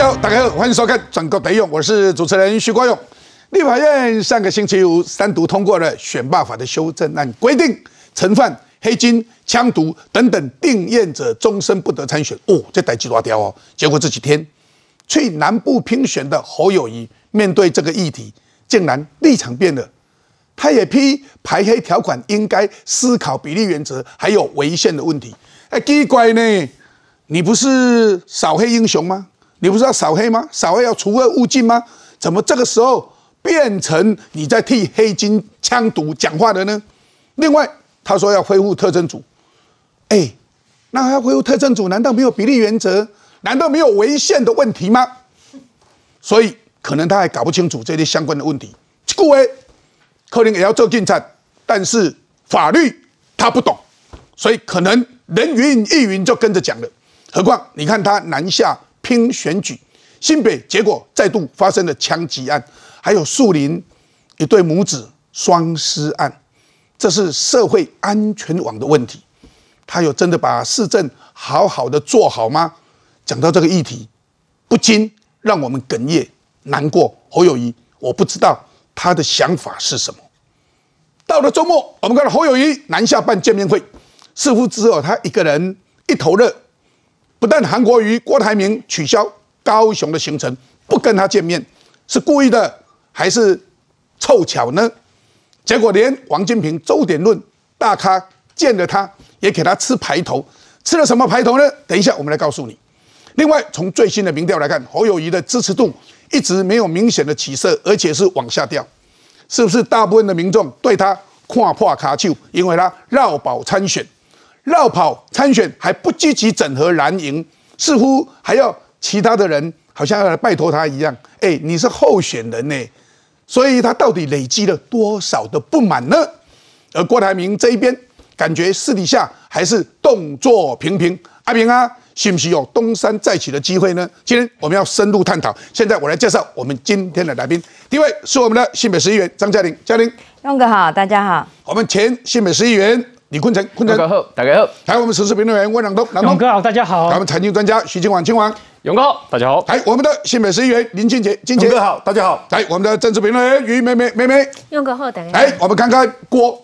大家好，欢迎收看《转国得用》，我是主持人徐国勇。立法院上个星期五三读通过了选罢法的修正案，规定陈犯、黑金、枪毒等等定验者终身不得参选。哦，这代志大条哦。结果这几天去南部拼选的侯友谊，面对这个议题，竟然立场变了。他也批排黑条款应该思考比例原则，还有违宪的问题。哎，奇怪呢，你不是扫黑英雄吗？你不是要扫黑吗？扫黑要除恶务尽吗？怎么这个时候？变成你在替黑金枪毒讲话的呢？另外，他说要恢复特征组，哎，那要恢复特征组，难道没有比例原则？难道没有违宪的问题吗？所以可能他还搞不清楚这些相关的问题。各位，可能也要做进展，但是法律他不懂，所以可能人云亦云就跟着讲了。何况你看他南下拼选举，新北结果再度发生了枪击案。还有树林一对母子双尸案，这是社会安全网的问题。他有真的把市政好好的做好吗？讲到这个议题，不禁让我们哽咽难过。侯友谊，我不知道他的想法是什么。到了周末，我们看到侯友谊南下办见面会，似乎只有他一个人一头热。不但韩国瑜、郭台铭取消高雄的行程，不跟他见面，是故意的。还是凑巧呢？结果连王金平、周点论大咖见了他，也给他吃排头。吃了什么排头呢？等一下我们来告诉你。另外，从最新的民调来看，侯友谊的支持度一直没有明显的起色，而且是往下掉。是不是大部分的民众对他跨破卡丘？因为他绕保参选，绕跑参选还不积极整合蓝营，似乎还要其他的人好像要来拜托他一样。哎，你是候选人呢？所以他到底累积了多少的不满呢？而郭台铭这一边感觉私底下还是动作频频。阿平啊，是不是有东山再起的机会呢？今天我们要深入探讨。现在我来介绍我们今天的来宾。第一位是我们的新北市议员张嘉玲，嘉玲，勇哥好，大家好。我们前新北市议员李坤城，坤城好，大家好。还有我们时事评论员温朗东，勇哥好，大家好。还有我们财经专家徐金王，金王。勇哥好，大家好。来，我们的新北市议员林俊杰，俊杰哥好，大家好。来，我们的政治评论员于妹妹，妹妹。勇哥好，大家好。来，我们看看郭，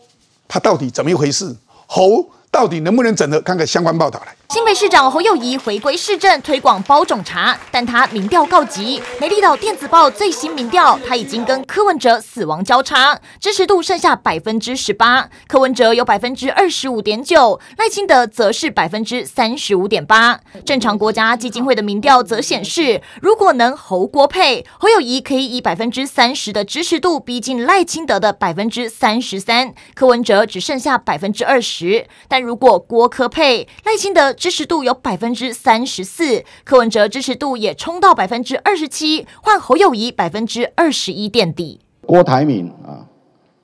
他到底怎么一回事？侯。到底能不能整合？看看相关报道来。新北市长侯友谊回归市政，推广包种茶，但他民调告急。美丽岛电子报最新民调，他已经跟柯文哲死亡交叉，支持度剩下百分之十八，柯文哲有百分之二十五点九，赖清德则是百分之三十五点八。正常国家基金会的民调则显示，如果能侯郭配，侯友谊可以以百分之三十的支持度逼近赖清德的百分之三十三，柯文哲只剩下百分之二十，但。如果郭科配赖清德支持度有百分之三十四，柯文哲支持度也冲到百分之二十七，换侯友谊百分之二十一垫底。郭台铭啊，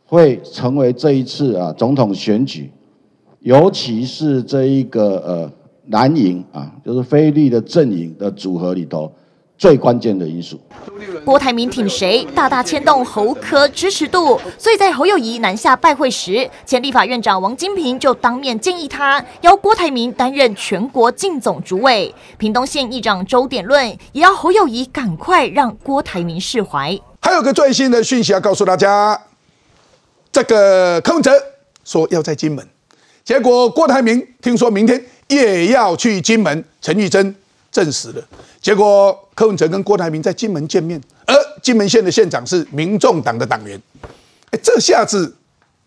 会成为这一次啊总统选举，尤其是这一个呃蓝营啊，就是菲利的阵营的组合里头。最关键的因素，郭台铭挺谁，大大牵动侯科支持度。所以在侯友谊南下拜会时，前立法院长王金平就当面建议他邀郭台铭担任全国竞总主委。屏东县议长周点论也要侯友谊赶快让郭台铭释怀。还有个最新的讯息要告诉大家，这个柯文哲说要在金门，结果郭台铭听说明天也要去金门，陈玉珍。证实了，结果柯文哲跟郭台铭在金门见面，而金门县的县长是民众党的党员，哎，这下子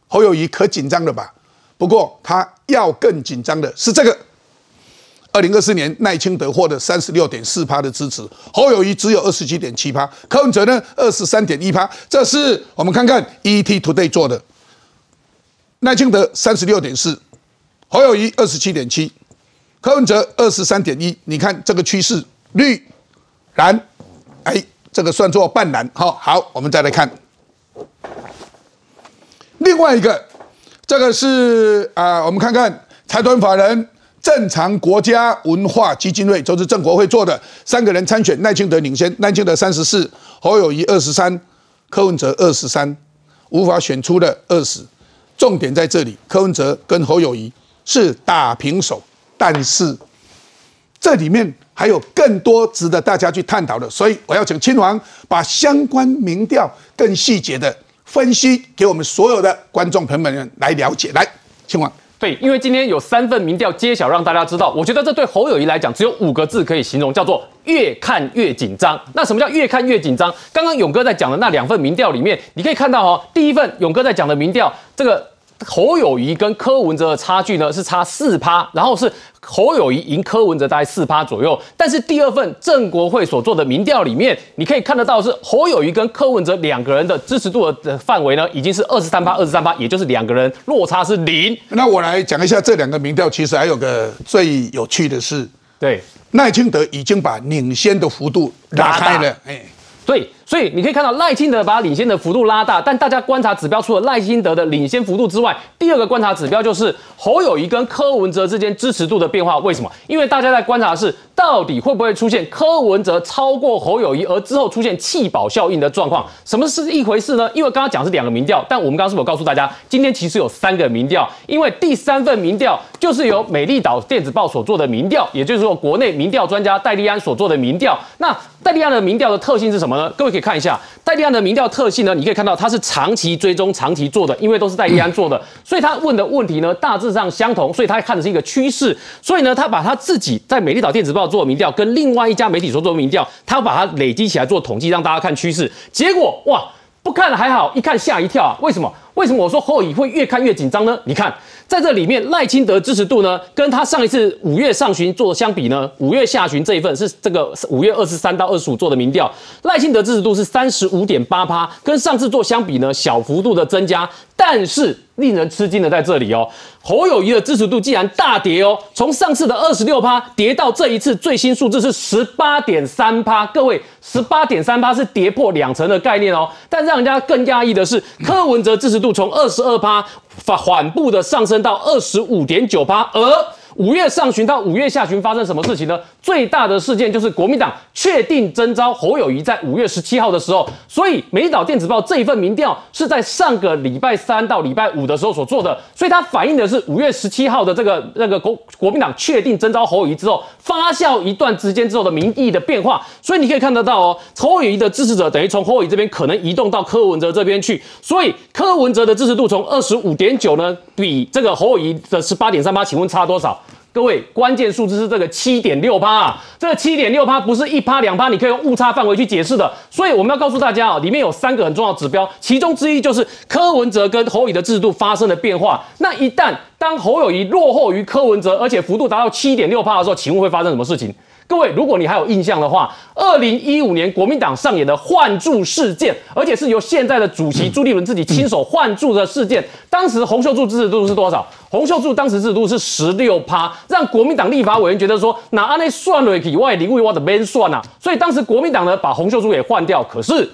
侯友谊可紧张了吧？不过他要更紧张的是这个，二零二四年赖清德获得三十六点四趴的支持，侯友谊只有二十七点七趴，柯文哲呢二十三点一趴，这是我们看看 ET Today 做的，赖清德三十六点四，侯友谊二十七点七。柯文哲二十三点一，你看这个趋势，绿、蓝，哎，这个算作半蓝。好，好，我们再来看另外一个，这个是啊，我们看看财团法人正常国家文化基金会，就是郑国会做的，三个人参选，赖清德领先，赖清德三十四，侯友谊二十三，柯文哲二十三，无法选出的二十，重点在这里，柯文哲跟侯友谊是打平手。但是这里面还有更多值得大家去探讨的。所以我要请亲王把相关民调更细节的分析给我们所有的观众朋友们来了解。来，亲王。对，因为今天有三份民调揭晓，让大家知道。我觉得这对侯友谊来讲，只有五个字可以形容，叫做越看越紧张。那什么叫越看越紧张？刚刚勇哥在讲的那两份民调里面，你可以看到哦，第一份勇哥在讲的民调，这个。侯友谊跟柯文哲的差距呢是差四趴，然后是侯友谊赢柯文哲大概四趴左右。但是第二份郑国会所做的民调里面，你可以看得到是侯友谊跟柯文哲两个人的支持度的范围呢，已经是二十三趴，二十三趴，也就是两个人落差是零。那我来讲一下这两个民调，其实还有个最有趣的是，对赖清德已经把领先的幅度拉开了，哎。对，所以你可以看到赖清德把领先的幅度拉大，但大家观察指标除了赖清德的领先幅度之外，第二个观察指标就是侯友谊跟柯文哲之间支持度的变化。为什么？因为大家在观察的是到底会不会出现柯文哲超过侯友谊，而之后出现弃保效应的状况？什么是一回事呢？因为刚刚讲是两个民调，但我们刚刚是否告诉大家，今天其实有三个民调？因为第三份民调就是由美丽岛电子报所做的民调，也就是说国内民调专家戴利安所做的民调。那戴利安的民调的特性是什么呢？各位可以看一下戴利安的民调特性呢，你可以看到它是长期追踪、长期做的，因为都是戴利安做的，所以他问的问题呢大致上相同，所以他看的是一个趋势。所以呢，他把他自己在美丽岛电子报做的民调，跟另外一家媒体所做的民调，他把它累积起来做统计，让大家看趋势。结果哇，不看了还好，一看吓一跳啊！为什么？为什么我说后裔会越看越紧张呢？你看。在这里面，赖清德支持度呢，跟他上一次五月上旬做的相比呢，五月下旬这一份是这个五月二十三到二十五做的民调，赖清德支持度是三十五点八趴，跟上次做相比呢，小幅度的增加，但是令人吃惊的在这里哦，侯友谊的支持度竟然大跌哦，从上次的二十六趴跌到这一次最新数字是十八点三趴，各位十八点三趴是跌破两成的概念哦，但让人家更压抑的是柯文哲支持度从二十二趴。缓缓步的上升到二十五点九八，而五月上旬到五月下旬发生什么事情呢？最大的事件就是国民党确定征召侯友谊，在五月十七号的时候，所以美岛电子报这一份民调是在上个礼拜三到礼拜五的时候所做的，所以它反映的是五月十七号的这个那个国国民党确定征召侯友谊之后发酵一段时间之后的民意的变化，所以你可以看得到哦，侯友谊的支持者等于从侯友谊这边可能移动到柯文哲这边去，所以柯文哲的支持度从二十五点九呢，比这个侯友谊的十八点三八，请问差多少？各位，关键数字是这个七点六趴啊，这个七点六趴不是一趴两趴，你可以用误差范围去解释的。所以我们要告诉大家啊，里面有三个很重要的指标，其中之一就是柯文哲跟侯乙的制度发生了变化。那一旦当侯友谊落后于柯文哲，而且幅度达到七点六趴的时候，请问会发生什么事情？各位，如果你还有印象的话，二零一五年国民党上演的换柱事件，而且是由现在的主席朱立伦自己亲手换柱的事件，当时洪秀柱支持度是多少？洪秀柱当时支持度是十六趴，让国民党立法委员觉得说，那按那算了以外，林为我的边算啊？所以当时国民党呢把洪秀柱给换掉。可是，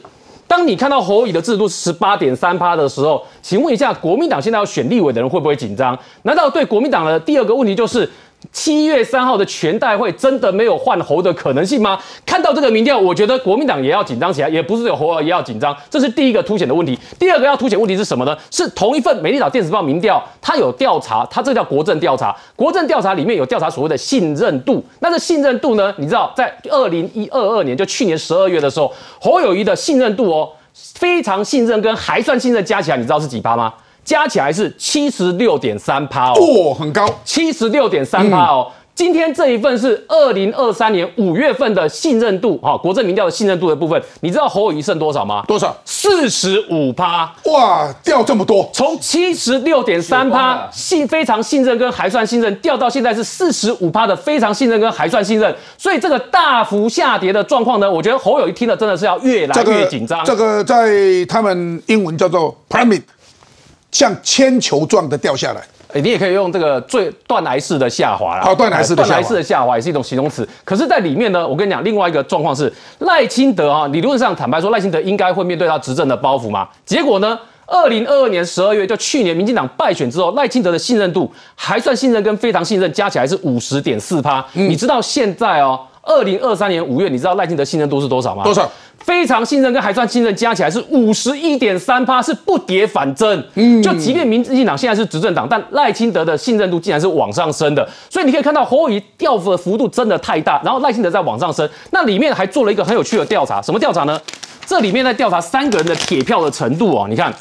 当你看到侯乙的制度十八点三趴的时候，请问一下，国民党现在要选立委的人会不会紧张？难道对国民党的第二个问题就是？七月三号的全代会真的没有换侯的可能性吗？看到这个民调，我觉得国民党也要紧张起来，也不是有侯而已要紧张，这是第一个凸显的问题。第二个要凸显问题是什么呢？是同一份美丽岛电子报民调，它有调查，它这叫国政调查。国政调查里面有调查所谓的信任度，那这信任度呢？你知道，在二零一二二年，就去年十二月的时候，侯友谊的信任度哦，非常信任跟还算信任加起来，你知道是几趴吗？加起来是七十六点三趴哦，很高，七十六点三趴哦。今天这一份是二零二三年五月份的信任度，哈，国政民调的信任度的部分，你知道侯友谊剩多少吗？多少？四十五趴，哇，掉这么多，从七十六点三趴信非常信任跟还算信任，掉到现在是四十五趴的非常信任跟还算信任，所以这个大幅下跌的状况呢，我觉得侯友谊听了真的是要越来越紧张。这个在他们英文叫做 pyramid。像铅球状的掉下来，哎，你也可以用这个最断崖式的下滑啦。好，断崖式的下滑，断崖式的下滑也是一种形容词。可是，在里面呢，我跟你讲，另外一个状况是赖清德啊，理论上坦白说，赖清德应该会面对他执政的包袱嘛。结果呢，二零二二年十二月，就去年民进党败选之后，赖清德的信任度还算信任跟非常信任加起来是五十点四趴。你知道现在哦，二零二三年五月，你知道赖清德信任度是多少吗？多少？非常信任跟还算信任加起来是五十一点三趴，是不跌反增。嗯，就即便民进党现在是执政党，但赖清德的信任度竟然是往上升的。所以你可以看到侯友宜掉的幅度真的太大，然后赖清德在往上升。那里面还做了一个很有趣的调查，什么调查呢？这里面在调查三个人的铁票的程度哦，你看。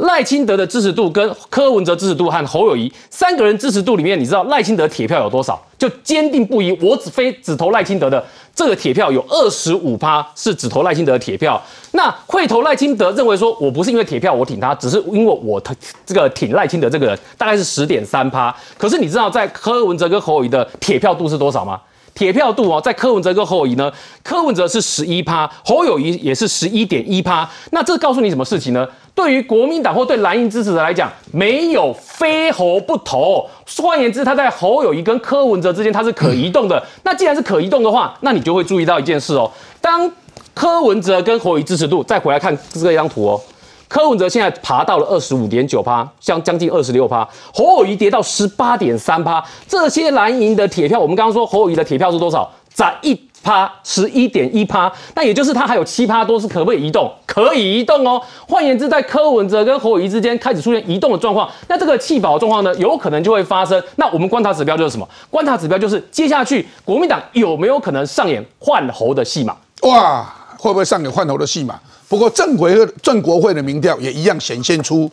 赖清德的支持度跟柯文哲支持度和侯友谊三个人支持度里面，你知道赖清德铁票有多少？就坚定不移，我只非只投赖清德的这个铁票有二十五趴是只投赖清德的铁票。那会投赖清德认为说我不是因为铁票我挺他，只是因为我这个挺赖清德这个人大概是十点三趴。可是你知道在柯文哲跟侯友谊的铁票度是多少吗？铁票度哦，在柯文哲跟侯友谊呢，柯文哲是十一趴，侯友谊也是十一点一趴。那这告诉你什么事情呢？对于国民党或对蓝营支持者来讲，没有非侯不投。换言之，他在侯友谊跟柯文哲之间，他是可移动的。那既然是可移动的话，那你就会注意到一件事哦。当柯文哲跟侯友谊支持度再回来看这张图哦，柯文哲现在爬到了二十五点九趴，将将近二十六趴，侯友谊跌到十八点三趴。这些蓝营的铁票，我们刚刚说侯友谊的铁票是多少？在一。趴十一点一趴，那也就是它还有七趴多是可不可以移动？可以移动哦。换言之，在柯文哲跟侯友谊之间开始出现移动的状况，那这个弃保的状况呢，有可能就会发生。那我们观察指标就是什么？观察指标就是接下去国民党有没有可能上演换侯的戏码？哇，会不会上演换侯的戏码？不过正国会正国会的民调也一样显现出。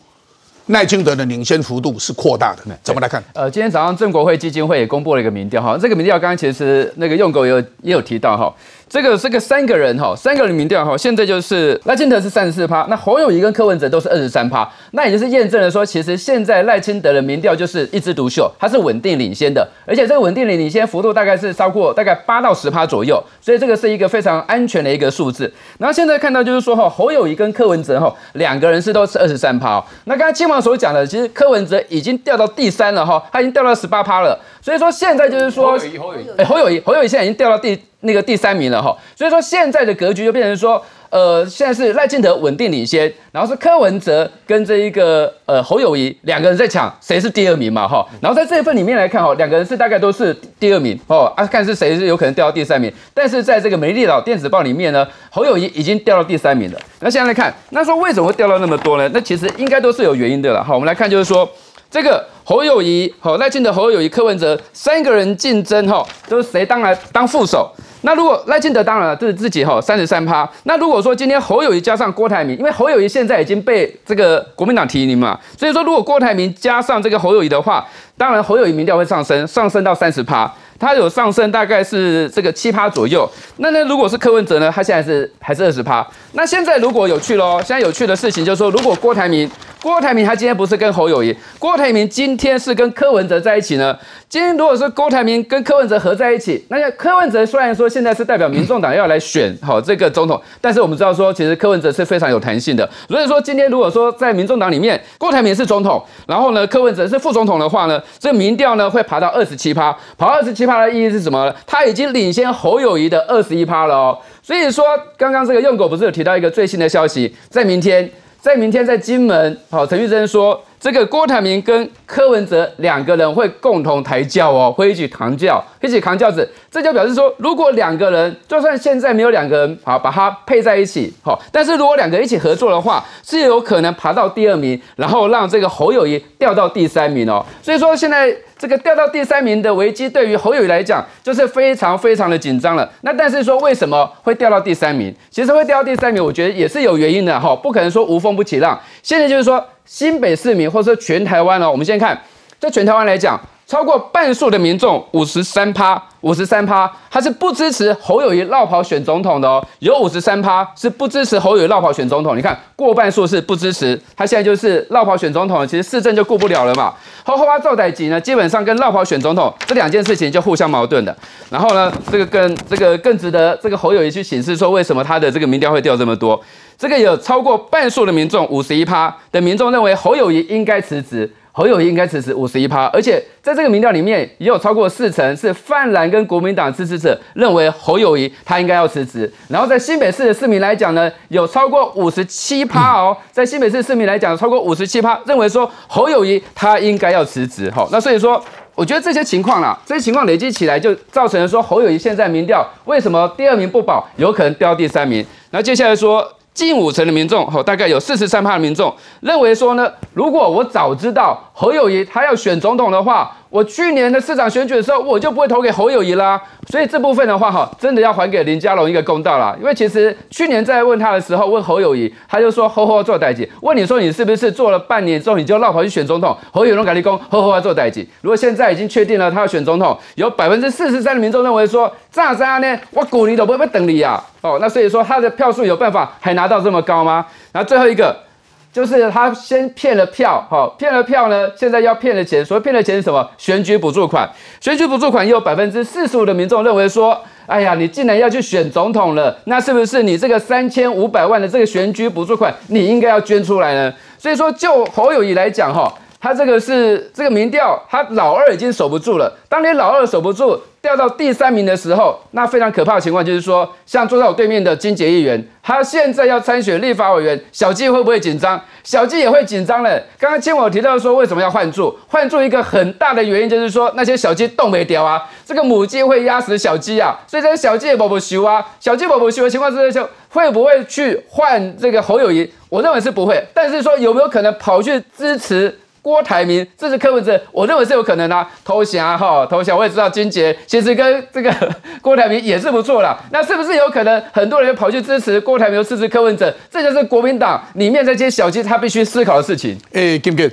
赖清德的领先幅度是扩大的，怎么来看？呃，今天早上郑国会基金会也公布了一个民调，哈，这个民调刚刚其实那个用狗也有也有提到，哈。这个这个三个人哈，三个人民调哈，现在就是赖清德是三十四趴，那侯友谊跟柯文哲都是二十三趴，那也就是验证了说，其实现在赖清德的民调就是一枝独秀，它是稳定领先的，而且这个稳定领领先幅度大概是超过大概八到十趴左右，所以这个是一个非常安全的一个数字。然后现在看到就是说哈，侯友谊跟柯文哲哈两个人是都是二十三趴，那刚才金王所讲的，其实柯文哲已经掉到第三了哈，他已经掉到十八趴了，所以说现在就是说，侯友谊，侯友谊，哎，侯友谊，侯友谊现在已经掉到第。那个第三名了哈，所以说现在的格局就变成说，呃，现在是赖清德稳定领先，然后是柯文哲跟这一个呃侯友谊两个人在抢谁是第二名嘛哈，然后在这一份里面来看哈，两个人是大概都是第二名哦啊，看是谁是有可能掉到第三名，但是在这个美丽岛电子报里面呢，侯友谊已经掉到第三名了。那现在来看，那说为什么会掉到那么多呢？那其实应该都是有原因的了。好，我们来看就是说。这个侯友谊，好赖清德、侯友谊、柯文哲三个人竞争，哈，都是谁当来当副手？那如果赖清德当然了，这是自己哈三十三趴。那如果说今天侯友谊加上郭台铭，因为侯友谊现在已经被这个国民党提名嘛，所以说如果郭台铭加上这个侯友谊的话，当然侯友谊民调会上升，上升到三十趴。它有上升，大概是这个七趴左右。那那如果是柯文哲呢？他现在是还是二十趴。那现在如果有趣喽，现在有趣的事情就是说，如果郭台铭，郭台铭他今天不是跟侯友谊，郭台铭今天是跟柯文哲在一起呢。今天如果是郭台铭跟柯文哲合在一起，那柯文哲虽然说现在是代表民众党要来选 好这个总统，但是我们知道说，其实柯文哲是非常有弹性的。所以说今天如果说在民众党里面，郭台铭是总统，然后呢柯文哲是副总统的话呢，这民调呢会爬到二十七趴，跑二十七趴的意义是什么？他已经领先侯友谊的二十一趴了哦。所以说刚刚这个用狗不是有提到一个最新的消息，在明天，在明天在金门，好，陈玉珍说。这个郭台铭跟柯文哲两个人会共同抬轿哦，会一起扛轿，一起扛轿子。这就表示说，如果两个人，就算现在没有两个人，好把它配在一起，好，但是如果两个一起合作的话，是有可能爬到第二名，然后让这个侯友谊掉到第三名哦。所以说现在这个掉到第三名的危机，对于侯友宜来讲，就是非常非常的紧张了。那但是说为什么会掉到第三名？其实会掉到第三名，我觉得也是有原因的哈，不可能说无风不起浪。现在就是说。新北市民，或者说全台湾哦，我们先看，在全台湾来讲，超过半数的民众，五十三趴。五十三趴，他是不支持侯友谊绕跑选总统的哦。有五十三趴是不支持侯友谊绕跑选总统。你看，过半数是不支持，他现在就是绕跑选总统，其实市政就顾不了了嘛。后后发赵代吉呢，基本上跟绕跑选总统这两件事情就互相矛盾的。然后呢，这个更这个更值得这个侯友谊去显示说，为什么他的这个民调会掉这么多？这个有超过半数的民众，五十一趴的民众认为侯友谊应该辞职。侯友谊应该支持五十一趴，而且在这个民调里面也有超过四成是泛蓝跟国民党支持者认为侯友谊他应该要辞职。然后在新北市的市民来讲呢，有超过五十七趴哦，在新北市市民来讲，超过五十七趴认为说侯友谊他应该要辞职。好，那所以说我觉得这些情况啦，这些情况累积起来，就造成了说侯友谊现在民调为什么第二名不保，有可能掉第三名。那接下来说。近五成的民众，吼，大概有四十三趴的民众认为说呢，如果我早知道何友谊他要选总统的话。我去年的市长选举的时候，我就不会投给侯友谊啦。所以这部分的话，哈，真的要还给林佳龙一个公道啦。因为其实去年在问他的时候，问侯友谊，他就说侯侯做代级。问你说你是不是做了半年之后，你就绕跑去选总统？侯友谊改立功，侯侯做代级。如果现在已经确定了他要选总统，有百分之四十三的民众认为说，炸渣呢，我鼓励都不会等你呀。哦，那所以说他的票数有办法还拿到这么高吗？然后最后一个。就是他先骗了票，好骗了票呢，现在要骗了钱。所谓骗了钱是什么？选举补助款。选举补助款也有百分之四十五的民众认为说，哎呀，你既然要去选总统了，那是不是你这个三千五百万的这个选举补助款，你应该要捐出来呢？所以说，就侯友谊来讲，哈。他这个是这个民调，他老二已经守不住了。当你老二守不住，掉到第三名的时候，那非常可怕的情况就是说，像坐在我对面的金杰议员，他现在要参选立法委员，小纪会不会紧张？小纪也会紧张了。刚刚听我提到说，为什么要换住？换住一个很大的原因就是说，那些小鸡动没掉啊，这个母鸡会压死小鸡啊，所以这个小鸡也不不修啊，小鸡不不修的情况之下，就会不会去换这个侯友谊？我认为是不会，但是说有没有可能跑去支持？郭台铭，这是柯文哲，我认为是有可能啊。投降哈，投降。我也知道金杰其实跟这个 郭台铭也是不错啦。那是不是有可能很多人跑去支持郭台铭，支持柯文哲？这就是国民党里面这些小鸡他必须思考的事情。哎，金杰，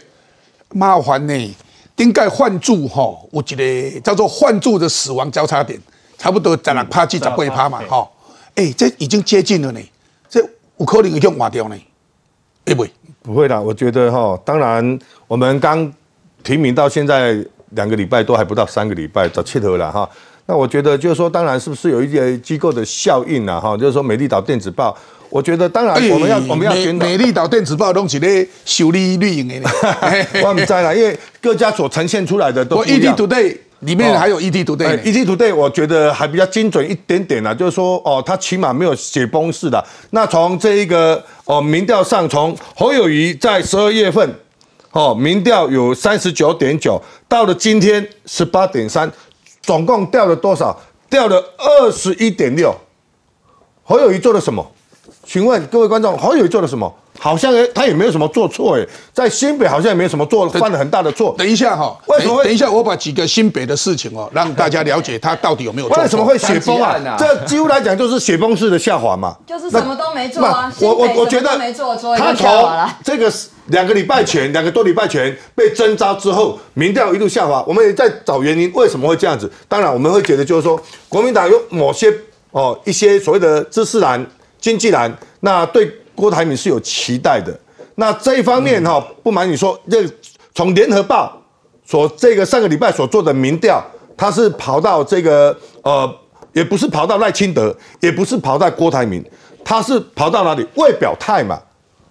麻烦呢，顶盖换注哈，我觉得叫做换注的死亡交叉点，差不多在那趴几十八趴嘛哈。哎，这已经接近了呢，这有可能已经换掉呢，会不会？不会啦，我觉得哈，当然我们刚提名到现在两个礼拜都还不到三个礼拜，早切头了哈。那我觉得就是说，当然是不是有一些机构的效应啊？哈，就是说美丽岛电子报，我觉得当然我们要我们要宣美丽岛电子报东西咧修理绿营的，我们在了，因为各家所呈现出来的都不一样。里面还有 ET Today，ET Today 我觉得还比较精准一点点啦，就是说哦，它起码没有写崩式的。那从这一个哦民调上，从侯友谊在十二月份哦民调有三十九点九，到了今天十八点三，总共掉了多少？掉了二十一点六。侯友谊做了什么？请问各位观众，侯友谊做了什么？好像他也没有什么做错哎，在新北好像也没有什么做犯了很大的错。等一下哈，为什么？等一下，我把几个新北的事情哦，让大家了解他到底有没有。为什么会雪崩啊？这几乎来讲就是雪崩式的下滑嘛。就是什么都没做啊。我我我觉得没做他从这个两个礼拜前、两个多礼拜前被征召之后，民调一路下滑。我们也在找原因，为什么会这样子？当然，我们会觉得就是说，国民党有某些哦一些所谓的知识蓝、经济蓝，那对。郭台铭是有期待的，那这一方面哈，不瞒你说，这从联合报所这个上个礼拜所做的民调，他是跑到这个呃，也不是跑到赖清德，也不是跑到郭台铭，他是跑到哪里？未表态嘛，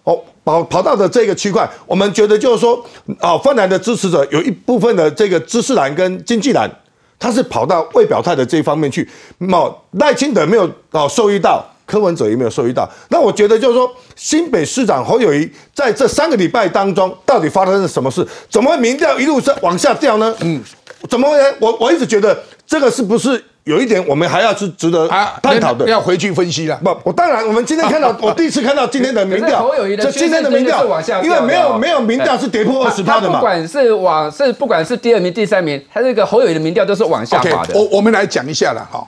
哦，跑跑到的这个区块，我们觉得就是说，啊，泛蓝的支持者有一部分的这个知识蓝跟经济蓝，他是跑到未表态的这一方面去，那赖清德没有哦受益到。柯文哲有没有受益到？那我觉得就是说，新北市长侯友谊在这三个礼拜当中，到底发生了什么事？怎么会民调一路是往下掉呢？嗯，怎么会？我我一直觉得这个是不是有一点我们还要是值得探讨的？要回去分析了。不，我当然，我们今天看到，我第一次看到今天的民调，这今天的民调往下，因为没有没有民调是跌破二十趴的嘛。不管是往是不管是第二名、第三名，他这个侯友谊的民调都是往下滑的。我我们来讲一下了哈。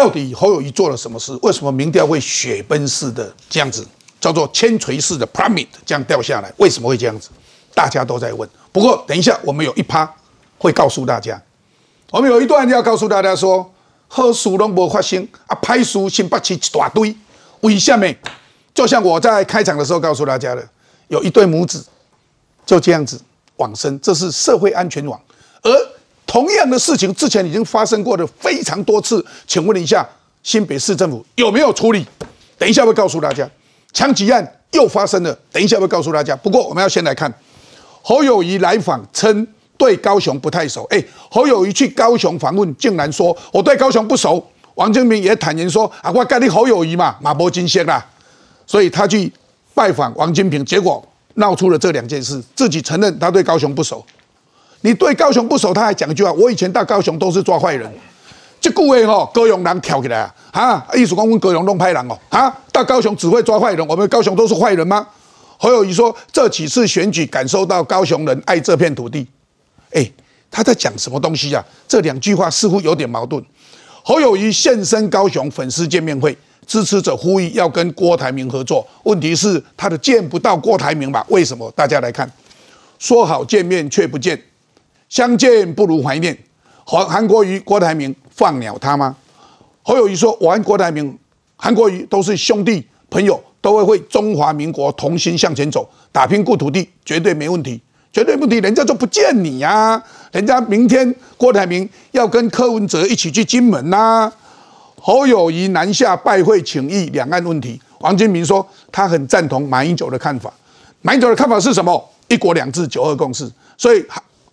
到底侯友谊做了什么事？为什么民调会雪崩式的这样子，叫做千锤式的 plummet 这样掉下来？为什么会这样子？大家都在问。不过等一下，我们有一趴会告诉大家。我们有一段要告诉大家说，好事都没发生啊，拍书新八起一大堆。为什么？就像我在开场的时候告诉大家的，有一对母子就这样子往生，这是社会安全网，而。同样的事情之前已经发生过的非常多次，请问一下新北市政府有没有处理？等一下会告诉大家，枪击案又发生了，等一下会告诉大家。不过我们要先来看侯友谊来访，称对高雄不太熟。哎，侯友谊去高雄访问，竟然说我对高雄不熟。王金平也坦言说啊，我跟你侯友谊嘛，马伯金先啦，所以他去拜访王金平，结果闹出了这两件事，自己承认他对高雄不熟。你对高雄不熟，他还讲一句话：我以前到高雄都是抓坏人。这句话吼，高雄人跳起来啊！哈，意思讲我们高雄弄派人哦，哈，到高雄只会抓坏人，我们高雄都是坏人吗？侯友谊说，这几次选举感受到高雄人爱这片土地。哎，他在讲什么东西啊？这两句话似乎有点矛盾。侯友谊现身高雄粉丝见面会，支持者呼吁要跟郭台铭合作。问题是他的见不到郭台铭吧？为什么？大家来看，说好见面却不见，相见不如怀念。韩韩国瑜、郭台铭放了他吗？侯友谊说：“我和郭台铭、韩国瑜都是兄弟朋友，都会为中华民国同心向前走，打拼顾土地，绝对没问题，绝对不提。人家就不见你呀，人家明天郭台铭要跟柯文哲一起去金门呐。侯友谊南下拜会请益两岸问题，王金明说他很赞同马英九的看法。马英九的看法是什么？一国两制、九二共识。所以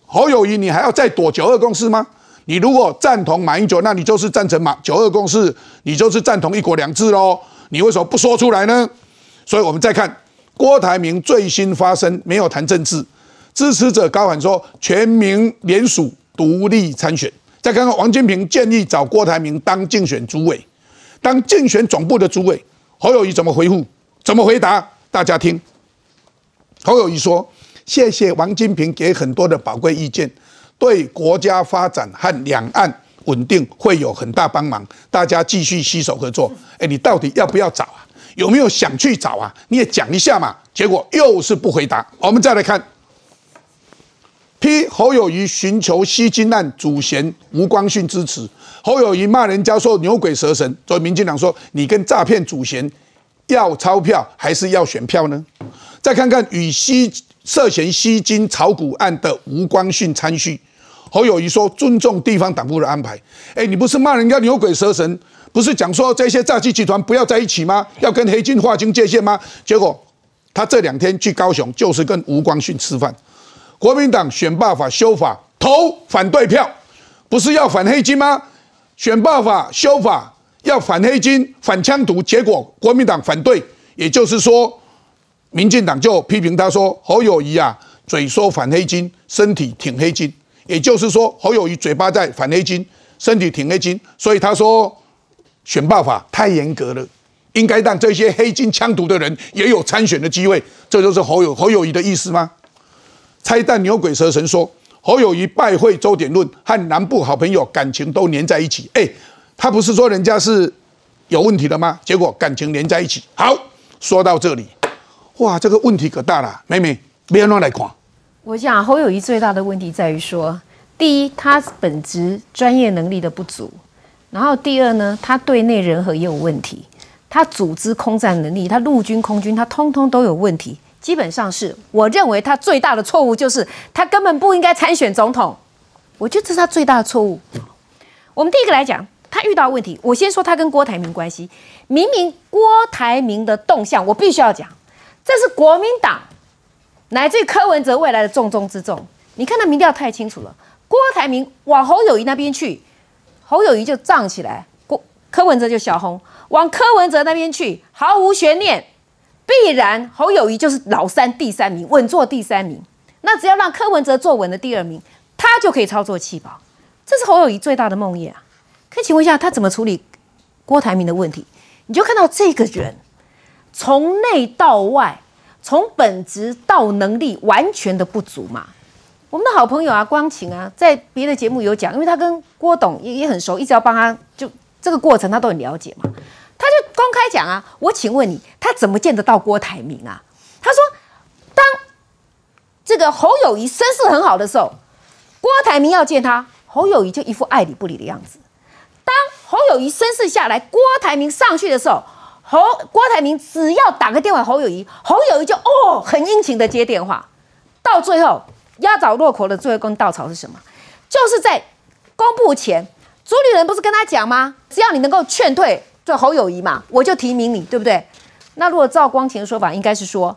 侯友谊，你还要再躲九二共识吗？”你如果赞同马英九，那你就是赞成马九二共识，你就是赞同一国两制喽。你为什么不说出来呢？所以我们再看郭台铭最新发声，没有谈政治，支持者高喊说全民联署独立参选。再看看王金平建议找郭台铭当竞选主委，当竞选总部的主委，侯友谊怎么回复？怎么回答？大家听。侯友谊说：“谢谢王金平给很多的宝贵意见。”对国家发展和两岸稳定会有很大帮忙，大家继续携手合作。哎，你到底要不要找啊？有没有想去找啊？你也讲一下嘛。结果又是不回答。我们再来看，批侯友谊寻求吸金案主嫌吴光训支持，侯友谊骂人家说牛鬼蛇神。所以民进党说你跟诈骗主嫌要钞票还是要选票呢？再看看与吸涉嫌吸金炒股案的吴光训参叙。侯友谊说：“尊重地方党部的安排。”哎，你不是骂人家牛鬼蛇神，不是讲说这些诈欺集团不要在一起吗？要跟黑金划清界限吗？结果他这两天去高雄，就是跟吴光训吃饭。国民党选罢法修法投反对票，不是要反黑金吗？选罢法修法要反黑金、反枪毒，结果国民党反对，也就是说，民进党就批评他说：“侯友谊啊，嘴说反黑金，身体挺黑金。”也就是说，侯友谊嘴巴在反黑金，身体挺黑金，所以他说选罢法太严格了，应该让这些黑金枪毒的人也有参选的机会。这就是侯友侯友谊的意思吗？拆弹牛鬼蛇神说侯友谊拜会周点论和南部好朋友感情都连在一起。哎，他不是说人家是有问题的吗？结果感情连在一起。好，说到这里，哇，这个问题可大了，妹妹不要乱来看。我讲侯友谊最大的问题在于说，第一，他本职专业能力的不足；然后第二呢，他对内人和也有问题，他组织空战能力，他陆军、空军，他通通都有问题。基本上是我认为他最大的错误就是他根本不应该参选总统。我觉得这是他最大的错误。我们第一个来讲，他遇到问题，我先说他跟郭台铭关系。明明郭台铭的动向，我必须要讲，这是国民党。乃至柯文哲未来的重中之重，你看他民调太清楚了。郭台铭往侯友谊那边去，侯友谊就涨起来；郭柯文哲就小红往柯文哲那边去，毫无悬念，必然侯友谊就是老三第三名，稳坐第三名。那只要让柯文哲坐稳了第二名，他就可以操作气保。这是侯友谊最大的梦魇啊！可以请问一下，他怎么处理郭台铭的问题？你就看到这个人从内到外。从本质到能力完全的不足嘛？我们的好朋友啊，光晴啊，在别的节目有讲，因为他跟郭董也也很熟，一直要帮他，就这个过程他都很了解嘛。他就公开讲啊，我请问你，他怎么见得到郭台铭啊？他说，当这个侯友谊身势很好的时候，郭台铭要见他，侯友谊就一副爱理不理的样子；当侯友谊身势下来，郭台铭上去的时候。侯郭台铭只要打个电话，侯友谊，侯友谊就哦很殷勤的接电话，到最后压倒骆驼的最后一根稻草是什么？就是在公布前，朱立伦不是跟他讲吗？只要你能够劝退这侯友谊嘛，我就提名你，对不对？那如果照光前的说法，应该是说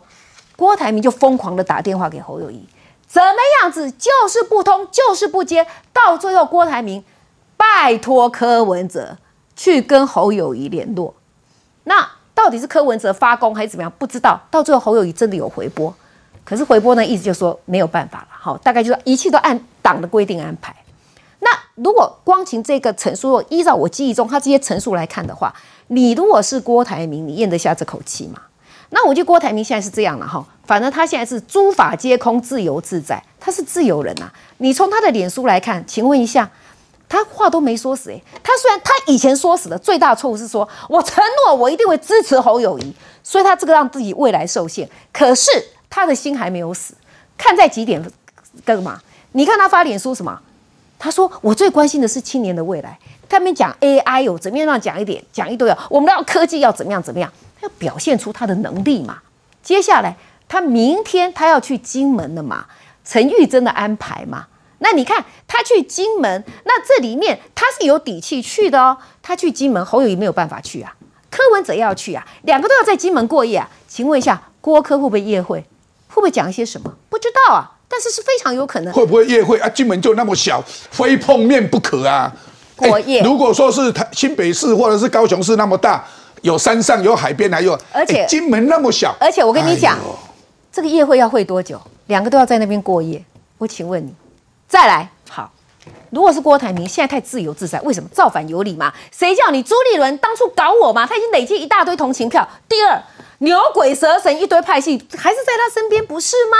郭台铭就疯狂的打电话给侯友谊，怎么样子就是不通，就是不接，到最后郭台铭拜托柯文哲去跟侯友谊联络。那到底是柯文哲发功还是怎么样？不知道。到最后侯友谊真的有回拨，可是回波呢，意思就是说没有办法了，好，大概就是一切都按党的规定安排。那如果光凭这个陈述，依照我记忆中他这些陈述来看的话，你如果是郭台铭，你咽得下这口气吗？那我觉得郭台铭现在是这样了哈，反正他现在是诸法皆空，自由自在，他是自由人呐。你从他的脸书来看，请问一下，他话都没说死诶，他虽然他以前说死的最大错误是说我承诺我一定会支持侯友谊，所以他这个让自己未来受限。可是他的心还没有死，看在几点干嘛？你看他发脸书什么？他说我最关心的是青年的未来。他们讲 AI 有怎么样讲一点，讲一堆啊，我们要科技要怎么样怎么样。要表现出他的能力嘛？接下来他明天他要去金门了嘛？陈玉珍的安排嘛？那你看他去金门，那这里面他是有底气去的哦。他去金门，侯友谊没有办法去啊，柯文哲要去啊，两个都要在金门过夜啊。请问一下，郭柯会不会夜会？会不会讲一些什么？不知道啊，但是是非常有可能。会不会夜会啊？金门就那么小，非碰面不可啊。过夜。如果说是台新北市或者是高雄市那么大。有山上有海边，还有而且金门那么小，而且我跟你讲，这个夜会要会多久？两个都要在那边过夜。我请问你，再来好，如果是郭台铭，现在太自由自在，为什么造反有理吗？谁叫你朱立伦当初搞我嘛？他已经累积一大堆同情票。第二，牛鬼蛇神一堆派系还是在他身边，不是吗？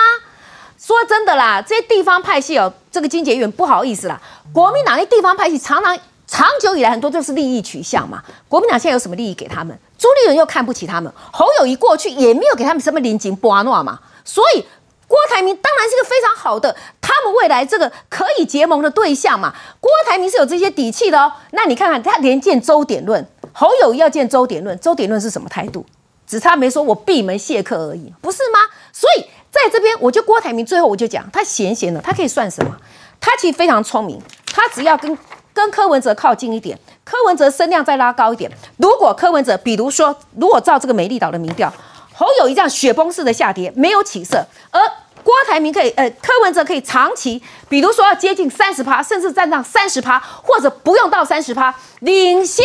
说真的啦，这些地方派系哦，这个金杰员不好意思啦，国民党那地方派系常常。长久以来，很多就是利益取向嘛。国民党现在有什么利益给他们？朱立伦又看不起他们，侯友谊过去也没有给他们什么临景波诺嘛。所以郭台铭当然是个非常好的，他们未来这个可以结盟的对象嘛。郭台铭是有这些底气的哦。那你看看他连见周点论，侯友谊要见周点论，周点论是什么态度？只差没说我闭门谢客而已，不是吗？所以在这边，我就郭台铭最后我就讲，他闲闲的，他可以算什么？他其实非常聪明，他只要跟。跟柯文哲靠近一点，柯文哲声量再拉高一点。如果柯文哲，比如说，如果照这个美丽岛的民调，侯友谊这样雪崩式的下跌，没有起色，而郭台铭可以，呃，柯文哲可以长期，比如说要接近三十趴，甚至站上三十趴，或者不用到三十趴，领先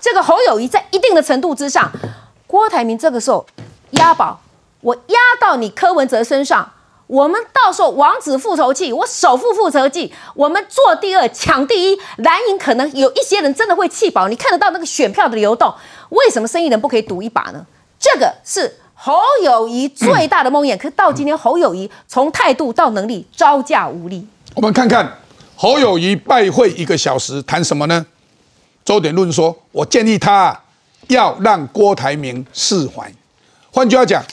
这个侯友谊在一定的程度之上，郭台铭这个时候押宝，我压到你柯文哲身上。我们到时候王子复仇记，我首富复仇记，我们做第二抢第一，蓝营可能有一些人真的会气饱。你看得到那个选票的流动，为什么生意人不可以赌一把呢？这个是侯友谊最大的梦魇。可是到今天，侯友谊从态度到能力招架无力。我们看看侯友谊拜会一个小时，谈什么呢？周点论说，我建议他要让郭台铭释怀。换句话讲。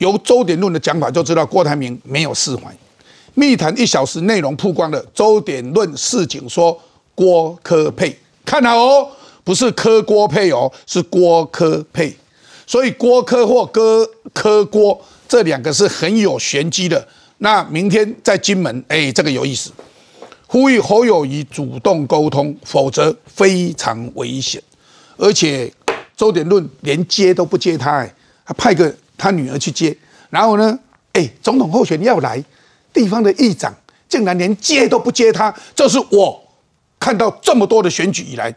由周点论的讲法就知道郭台铭没有释怀。密谈一小时内容曝光了，周点论市井说郭科配，看好哦，不是科郭配哦，是郭科配。所以郭科或哥科郭这两个是很有玄机的。那明天在金门，哎，这个有意思。呼吁侯友谊主动沟通，否则非常危险。而且周点论连接都不接他，哎，他派个。他女儿去接，然后呢？哎，总统候选要来，地方的议长竟然连接都不接他，这是我看到这么多的选举以来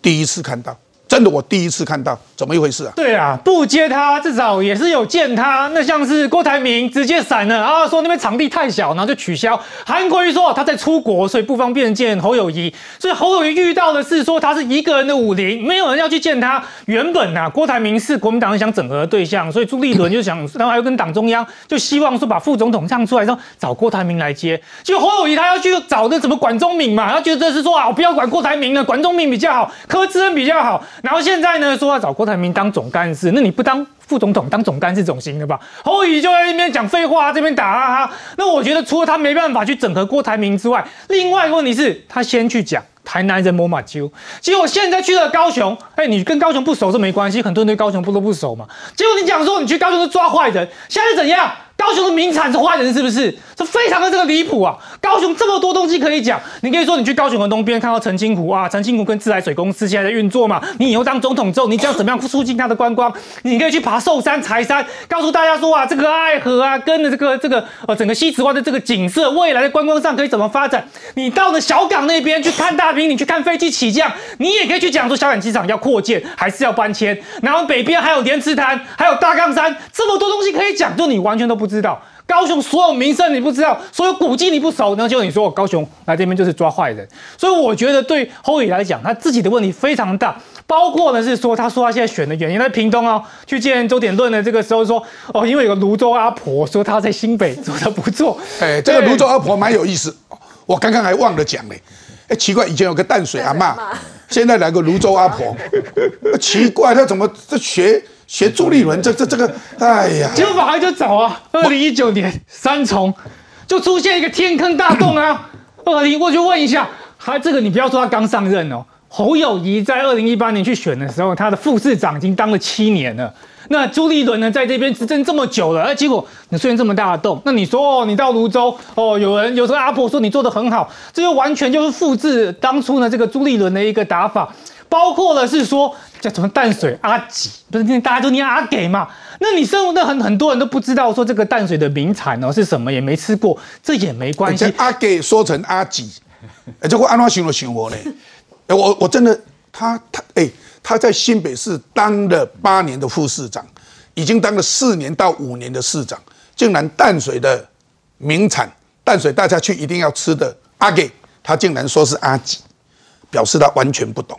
第一次看到。真的，我第一次看到，怎么一回事啊？对啊，不接他，至少也是有见他。那像是郭台铭直接闪了，然后说那边场地太小，然后就取消。韩国瑜说他在出国，所以不方便见侯友谊。所以侯友谊遇到的是说他是一个人的武林，没有人要去见他。原本啊，郭台铭是国民党想整合的对象，所以朱立伦就想，然后还要跟党中央就希望说把副总统唱出来，说找郭台铭来接。就侯友谊他要去找那什么管中敏嘛，他觉得是说啊，我不要管郭台铭了，管中敏比较好，柯志恩比较好。然后现在呢，说要找郭台铭当总干事，那你不当副总统当总干事总行了吧？侯友就在那边讲废话，这边打哈哈。那我觉得除了他没办法去整合郭台铭之外，另外一个问题是他先去讲台南人摸马丘，结果现在去了高雄，哎，你跟高雄不熟是没关系，很多人对高雄不都不熟嘛。结果你讲说你去高雄是抓坏人，现在怎样？高雄的名产是坏人是不是？这非常的这个离谱啊！高雄这么多东西可以讲，你可以说你去高雄的东边看到澄清湖啊，澄清湖跟自来水公司现在在运作嘛。你以后当总统之后，你将怎么样促进它的观光？你可以去爬寿山、柴山，告诉大家说啊，这个爱河啊，跟着这个这个呃整个西子湾的这个景色，未来的观光上可以怎么发展？你到了小港那边去看大屏，你去看飞机起降，你也可以去讲说小港机场要扩建还是要搬迁。然后北边还有莲池潭，还有大冈山，这么多东西可以讲，就你完全都不。知道高雄所有名胜你不知道，所有古迹你不熟，那就你说我高雄来这边就是抓坏人。所以我觉得对侯友来讲，他自己的问题非常大，包括呢是说，他说他现在选的原因在屏东哦，去见周点论的这个时候说，哦，因为有个泸州阿婆说他在新北做的不错。哎，这个泸州阿婆蛮有意思，我刚刚还忘了讲嘞。哎，奇怪，以前有个淡水阿妈，现在来个泸州阿婆，奇怪，他怎么这学？学朱立伦，这这这个，哎呀！结果马上就走啊！二零一九年三重就出现一个天坑大洞啊！二 零，我就问一下，还这个你不要说他刚上任哦，侯友谊在二零一八年去选的时候，他的副市长已经当了七年了。那朱立伦呢，在这边执政这么久了，哎，结果你出现这么大的洞，那你说哦，你到泸州哦，有人有时候阿婆说你做的很好，这就完全就是复制当初呢这个朱立伦的一个打法，包括了是说。叫什么淡水阿吉，不是大家都念阿给嘛？那你生活那很很多人都不知道说这个淡水的名产哦是什么，也没吃过，这也没关系。阿给说成阿吉，哎，这会安怎形容形容呢？我我真的他他哎，他在新北市当了八年的副市长，已经当了四年到五年的市长，竟然淡水的名产淡水大家去一定要吃的阿给，他竟然说是阿吉，表示他完全不懂。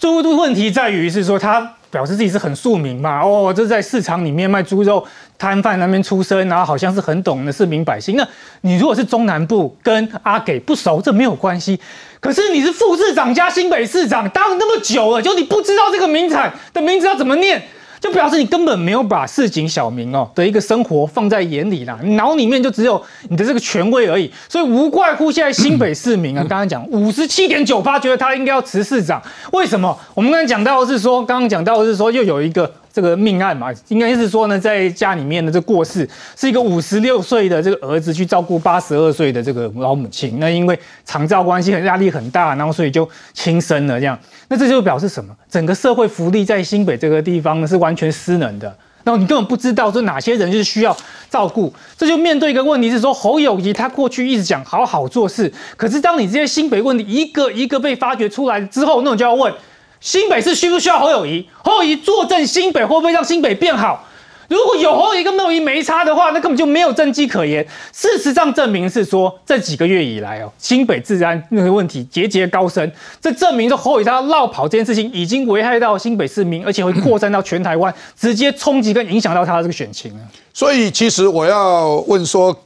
猪问题在于是说，他表示自己是很庶民嘛，哦，这在市场里面卖猪肉摊贩那边出身，然后好像是很懂的市民百姓。那你如果是中南部跟阿给不熟，这没有关系。可是你是副市长加新北市长，当了那么久了，就你不知道这个名产的名字要怎么念？就表示你根本没有把市井小民哦的一个生活放在眼里啦，脑里面就只有你的这个权威而已，所以无怪乎现在新北市民啊，刚刚讲五十七点九八觉得他应该要辞市长，为什么？我们刚才讲到的是说，刚刚讲到的是说又有一个。这个命案嘛，应该是说呢，在家里面的这过世是一个五十六岁的这个儿子去照顾八十二岁的这个老母亲，那因为长照关系很压力很大，然后所以就轻生了这样。那这就表示什么？整个社会福利在新北这个地方呢是完全失能的，然后你根本不知道说哪些人是需要照顾。这就面对一个问题是说，侯友谊他过去一直讲好好做事，可是当你这些新北问题一个一个被发掘出来之后，那我就要问。新北市需不需要侯友谊？侯友谊坐镇新北，会不会让新北变好？如果有侯友谊跟没有谊没差的话，那根本就没有政绩可言。事实上证明是说，这几个月以来哦，新北治安那个问题节节高升，这证明说侯友谊他绕跑这件事情已经危害到新北市民，而且会扩散到全台湾，直接冲击跟影响到他的这个选情了所以，其实我要问说，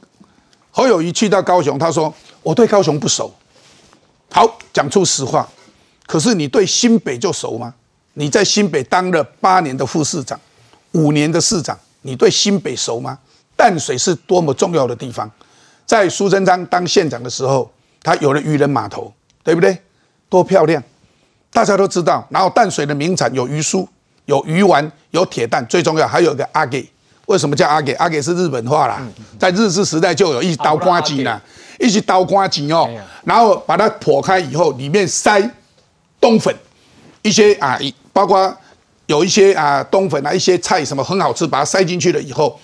侯友谊去到高雄，他说我对高雄不熟，好，讲出实话。可是你对新北就熟吗？你在新北当了八年的副市长，五年的市长，你对新北熟吗？淡水是多么重要的地方，在苏贞昌当县长的时候，他有了渔人码头，对不对？多漂亮，大家都知道。然后淡水的名产有鱼酥、有鱼丸、有铁蛋，最重要还有一个阿给。为什么叫阿给？阿给是日本话啦，在日治时代就有一刀瓜机啦，一起刀瓜机哦，然后把它剖开以后，里面塞。冬粉，一些啊，包括有一些啊冬粉啊，一些菜什么很好吃，把它塞进去了以后，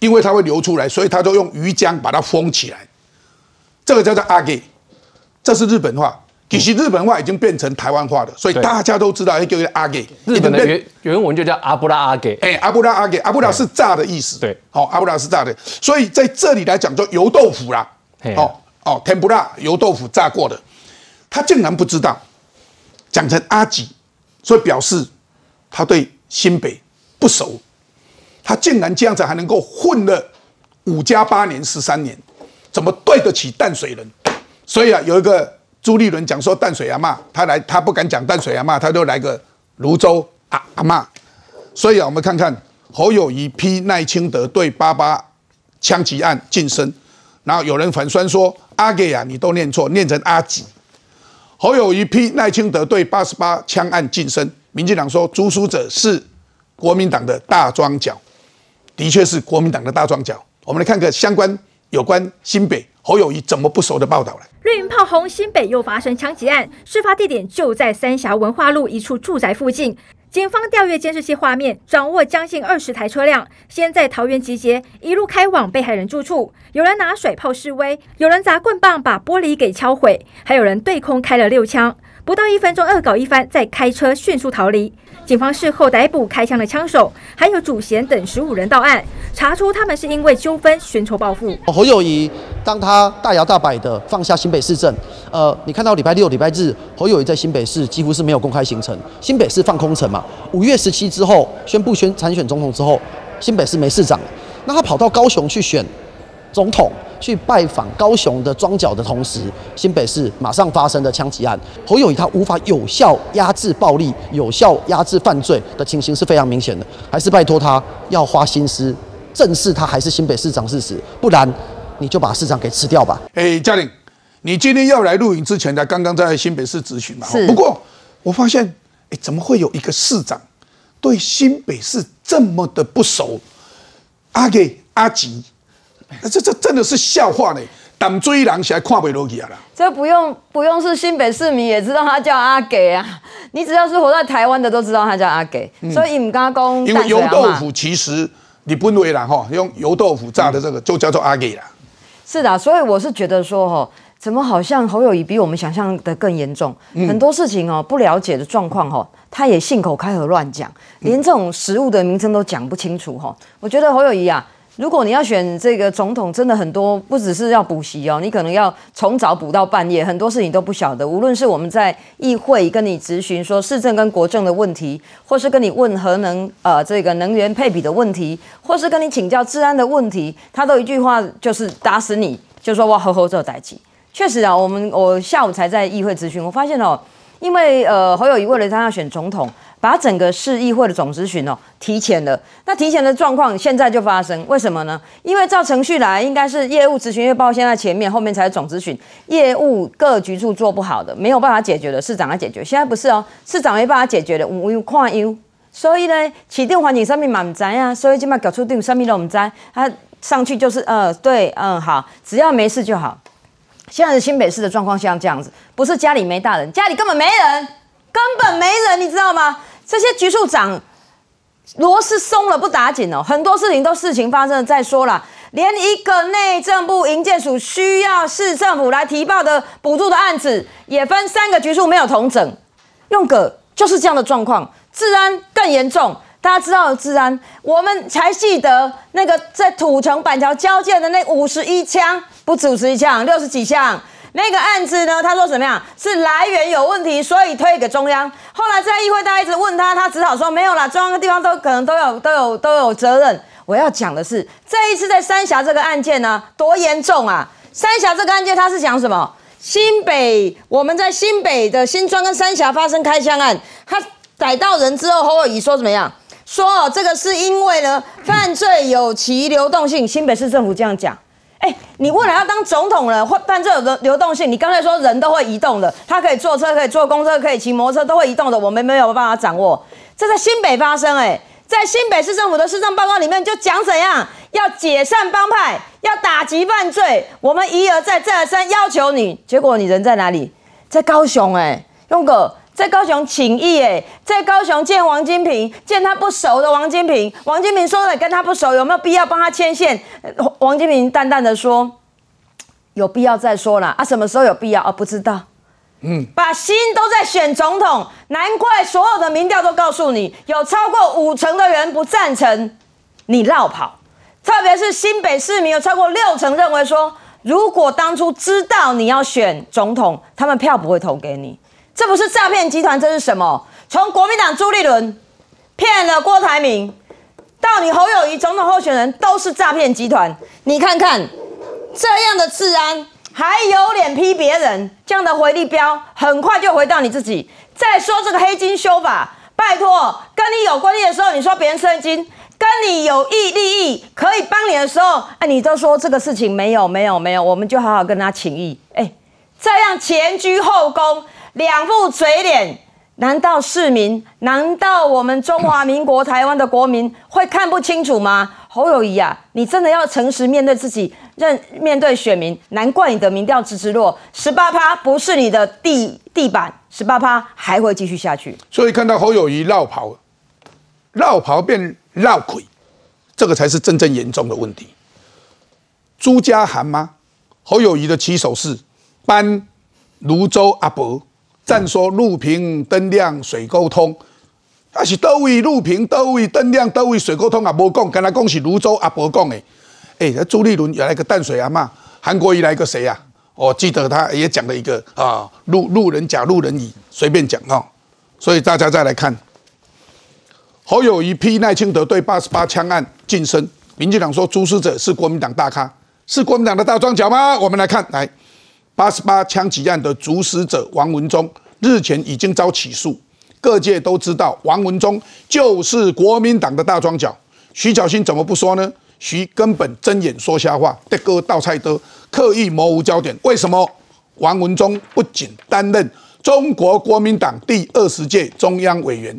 因为它会流出来，所以他就用鱼浆把它封起来。这个叫做阿给，这是日本话。其实日本话已经变成台湾话了，所以大家都知道叫阿给。日本的原原文就叫阿布拉阿给。哎，阿布拉阿给，阿布拉是炸的意思。对，好，阿布拉是炸的，所以在这里来讲就油豆腐啦。哦哦，天不辣油豆腐炸过的，他竟然不知道。讲成阿吉，所以表示他对新北不熟，他竟然这样子还能够混了五加八年十三年，怎么对得起淡水人？所以啊，有一个朱立伦讲说淡水阿妈，他来他不敢讲淡水阿妈，他就来个泸州阿阿妈。所以啊，我们看看侯友谊批赖清德对八八枪击案晋升，然后有人反酸说阿给啊，你都念错，念成阿吉。侯友谊批赖清德对八十八枪案晋升，民进党说朱书者是国民党的大庄脚，的确是国民党的大庄脚。我们来看个相关有关新北侯友谊怎么不熟的报道来。绿营炮轰新北又发生枪击案，事发地点就在三峡文化路一处住宅附近。警方调阅监视器画面，掌握将近二十台车辆，先在桃园集结，一路开往被害人住处。有人拿水炮示威，有人砸棍棒把玻璃给敲毁，还有人对空开了六枪。不到一分钟恶搞一番，再开车迅速逃离。警方事后逮捕开枪的枪手，还有主嫌等十五人到案，查出他们是因为纠纷寻仇报复。侯友谊当他大摇大摆的放下新北市政，呃，你看到礼拜六、礼拜日，侯友谊在新北市几乎是没有公开行程，新北市放空城嘛。五月十七之后宣布宣参选总统之后，新北市没市长，那他跑到高雄去选总统。去拜访高雄的庄脚的同时，新北市马上发生的枪击案，侯友谊他无法有效压制暴力、有效压制犯罪的情形是非常明显的，还是拜托他要花心思正视他还是新北市长事实，不然你就把市长给吃掉吧。哎，嘉玲，你今天要来录影之前，呢刚刚在新北市咨询嘛？是。不过我发现，哎，怎么会有一个市长对新北市这么的不熟？阿给阿吉。这这真的是笑话呢！胆追狼起来跨北落去啊啦！这不用不用是新北市民也知道他叫阿给啊！你只要是活在台湾的都知道他叫阿给，所以你们刚刚讲，因为油豆腐其实你不为啦哈，用油豆腐炸的这个就叫做阿给啦。是的，所以我是觉得说哈，怎么好像侯友谊比我们想象的更严重？很多事情哦，不了解的状况哈，他也信口开河乱讲，连这种食物的名称都讲不清楚哈。我觉得侯友谊啊。如果你要选这个总统，真的很多不只是要补习哦，你可能要从早补到半夜，很多事情都不晓得。无论是我们在议会跟你咨询说市政跟国政的问题，或是跟你问核能呃这个能源配比的问题，或是跟你请教治安的问题，他都一句话就是打死你，就说哇呵呵这代际。确实啊，我们我下午才在议会咨询，我发现哦，因为呃侯友谊为了他要选总统。把整个市议会的总咨询哦提前了，那提前的状况现在就发生，为什么呢？因为照程序来，应该是业务咨询月报现在前面，后面才是总咨询，业务各局处做不好的，没有办法解决的，市长来解决。现在不是哦，市长没办法解决的，无有看优，所以呢，起定环境上面满灾啊，所以今麦搞出定上面都唔灾，他上去就是呃对嗯好，只要没事就好。现在的新北市的状况像这样子，不是家里没大人，家里根本没人。根本没人，你知道吗？这些局处长螺丝松了不打紧哦，很多事情都事情发生了再说了。连一个内政部营建署需要市政府来提报的补助的案子，也分三个局处没有同整，用个就是这样的状况。治安更严重，大家知道治安，我们才记得那个在土城板桥交界的那五十一枪，不止五十一枪，六十几枪。那个案子呢？他说怎么样？是来源有问题，所以推给中央。后来在议会，大家一直问他，他只好说没有啦，中央的地方都可能都有都有都有责任。我要讲的是，这一次在三峡这个案件呢，多严重啊！三峡这个案件，他是讲什么？新北我们在新北的新庄跟三峡发生开枪案，他逮到人之后，侯友谊说怎么样？说这个是因为呢，犯罪有其流动性。新北市政府这样讲。哎，你未来要当总统了，或办这有的流动性。你刚才说人都会移动的，他可以坐车，可以坐公车，可以骑摩托车，都会移动的。我们没有办法掌握。这在新北发生，哎，在新北市政府的市政报告里面就讲怎样要解散帮派，要打击犯罪。我们一而再，再而三要求你，结果你人在哪里？在高雄，哎，用个。在高雄请义，哎，在高雄见王金平，见他不熟的王金平，王金平说了跟他不熟，有没有必要帮他牵线？王金平淡淡的说，有必要再说了啊，什么时候有必要啊？不知道，嗯，把心都在选总统，难怪所有的民调都告诉你，有超过五成的人不赞成你绕跑，特别是新北市民有超过六成认为说，如果当初知道你要选总统，他们票不会投给你。这不是诈骗集团，这是什么？从国民党朱立伦骗了郭台铭，到你侯友谊总统候选人，都是诈骗集团。你看看这样的治安，还有脸批别人？这样的回力标，很快就回到你自己。再说这个黑金修法，拜托，跟你有关系的时候，你说别人黑金；跟你有益利益可以帮你的时候，哎，你都说这个事情没有，没有，没有，我们就好好跟他请益。哎，这样前居后恭。两副嘴脸，难道市民？难道我们中华民国台湾的国民会看不清楚吗？侯友谊啊，你真的要诚实面对自己，认面对选民。难怪你的民调直直落，十八趴不是你的地地板，十八趴还会继续下去。所以看到侯友谊绕跑，绕跑变绕腿，这个才是真正严重的问题。朱家涵吗？侯友谊的起手是搬泸州阿伯。赞说路平灯亮水沟通，啊是都位路平都位灯亮都位水沟通啊，无讲，跟他讲是泸州阿伯讲诶。哎，朱立伦原来个淡水阿妈，韩国瑜来个谁呀？我记得他也讲了一个啊，路路人甲路人乙，随便讲啊。所以大家再来看，侯友谊批赖清德对八十八枪案晋升，民进党说朱使者是国民党大咖，是国民党的大庄脚吗？我们来看，来八十八枪击案的主使者王文忠日前已经遭起诉，各界都知道王文忠就是国民党的大庄脚，徐小新怎么不说呢？徐根本睁眼说瞎话，的哥倒菜的，刻意模糊焦点。为什么王文忠不仅担任中国国民党第二十届中央委员、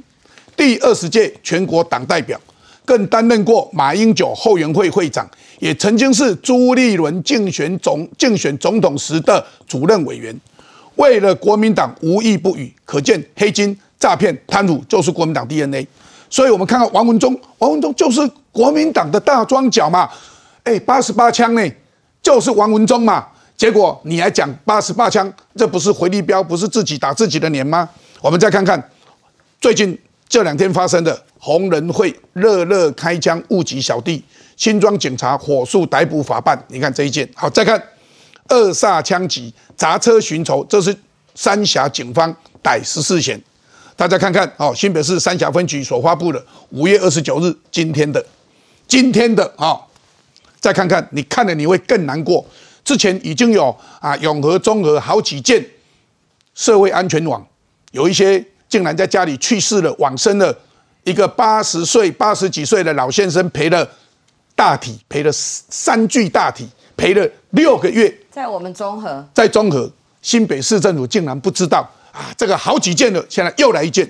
第二十届全国党代表，更担任过马英九后援会会长，也曾经是朱立伦竞选总竞选总统时的主任委员，为了国民党无一不语，可见黑金、诈骗、贪腐就是国民党 DNA。所以，我们看看王文忠，王文忠就是国民党的大庄脚嘛，哎，八十八枪呢，就是王文忠嘛。结果你还讲八十八枪，这不是回力标，不是自己打自己的脸吗？我们再看看最近这两天发生的红人会热热开枪误击小弟，新庄警察火速逮捕法办。你看这一件，好，再看二煞枪击砸车寻仇，这是三峡警方逮十四嫌。大家看看，哦，新北市三峡分局所发布的五月二十九日今天的，今天的啊，再看看，你看了你会更难过。之前已经有啊永和、中和好几件社会安全网，有一些竟然在家里去世了、往生了，一个八十岁、八十几岁的老先生赔了大体，赔了三具大体，赔了六个月。在我们中和，在中和新北市政府竟然不知道。啊，这个好几件了，现在又来一件，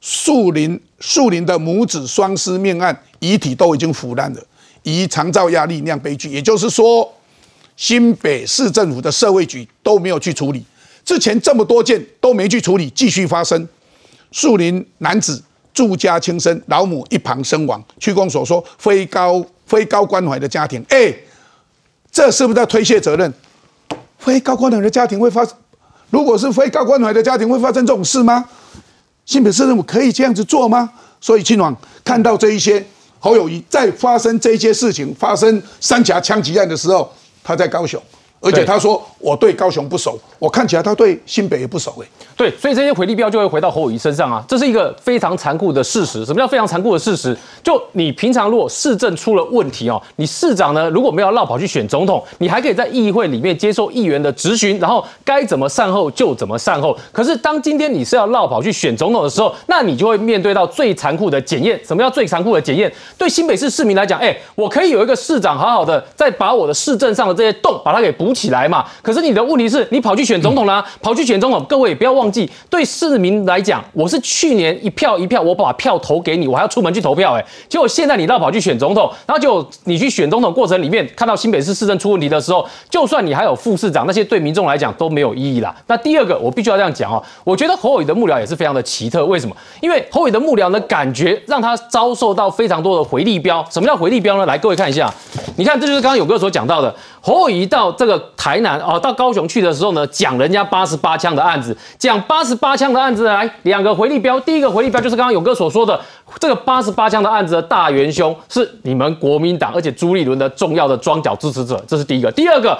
树林树林的母子双尸命案，遗体都已经腐烂了，以肠造压力酿悲剧。也就是说，新北市政府的社会局都没有去处理，之前这么多件都没去处理，继续发生。树林男子住家轻生，老母一旁身亡。区公所说非高非高关怀的家庭，哎，这是不是在推卸责任？非高关怀的家庭会发生？如果是非高关怀的家庭，会发生这种事吗？新北市政府可以这样子做吗？所以清王看到这一些侯友谊在发生这些事情，发生三峡枪击案的时候，他在高雄。而且他说我对高雄不熟，我看起来他对新北也不熟哎。对，所以这些回力标就会回到侯友谊身上啊，这是一个非常残酷的事实。什么叫非常残酷的事实？就你平常如果市政出了问题哦，你市长呢如果没有绕跑去选总统，你还可以在议会里面接受议员的质询，然后该怎么善后就怎么善后。可是当今天你是要绕跑去选总统的时候，那你就会面对到最残酷的检验。什么叫最残酷的检验？对新北市市民来讲，哎，我可以有一个市长好好的再把我的市政上的这些洞把它给补起来嘛？可是你的问题是你跑去选总统啦，跑去选总统，各位不要忘记，对市民来讲，我是去年一票一票，我把票投给你，我还要出门去投票，哎，结果现在你倒跑去选总统，然后就你去选总统过程里面看到新北市市政出问题的时候，就算你还有副市长，那些对民众来讲都没有意义啦。那第二个，我必须要这样讲哦，我觉得侯伟的幕僚也是非常的奇特，为什么？因为侯伟的幕僚呢，感觉让他遭受到非常多的回力标。什么叫回力标呢？来，各位看一下，你看这就是刚刚勇哥所讲到的。侯友到这个台南哦，到高雄去的时候呢，讲人家八十八枪的案子，讲八十八枪的案子来两个回力标，第一个回力标就是刚刚勇哥所说的这个八十八枪的案子的大元凶是你们国民党，而且朱立伦的重要的庄脚支持者，这是第一个。第二个。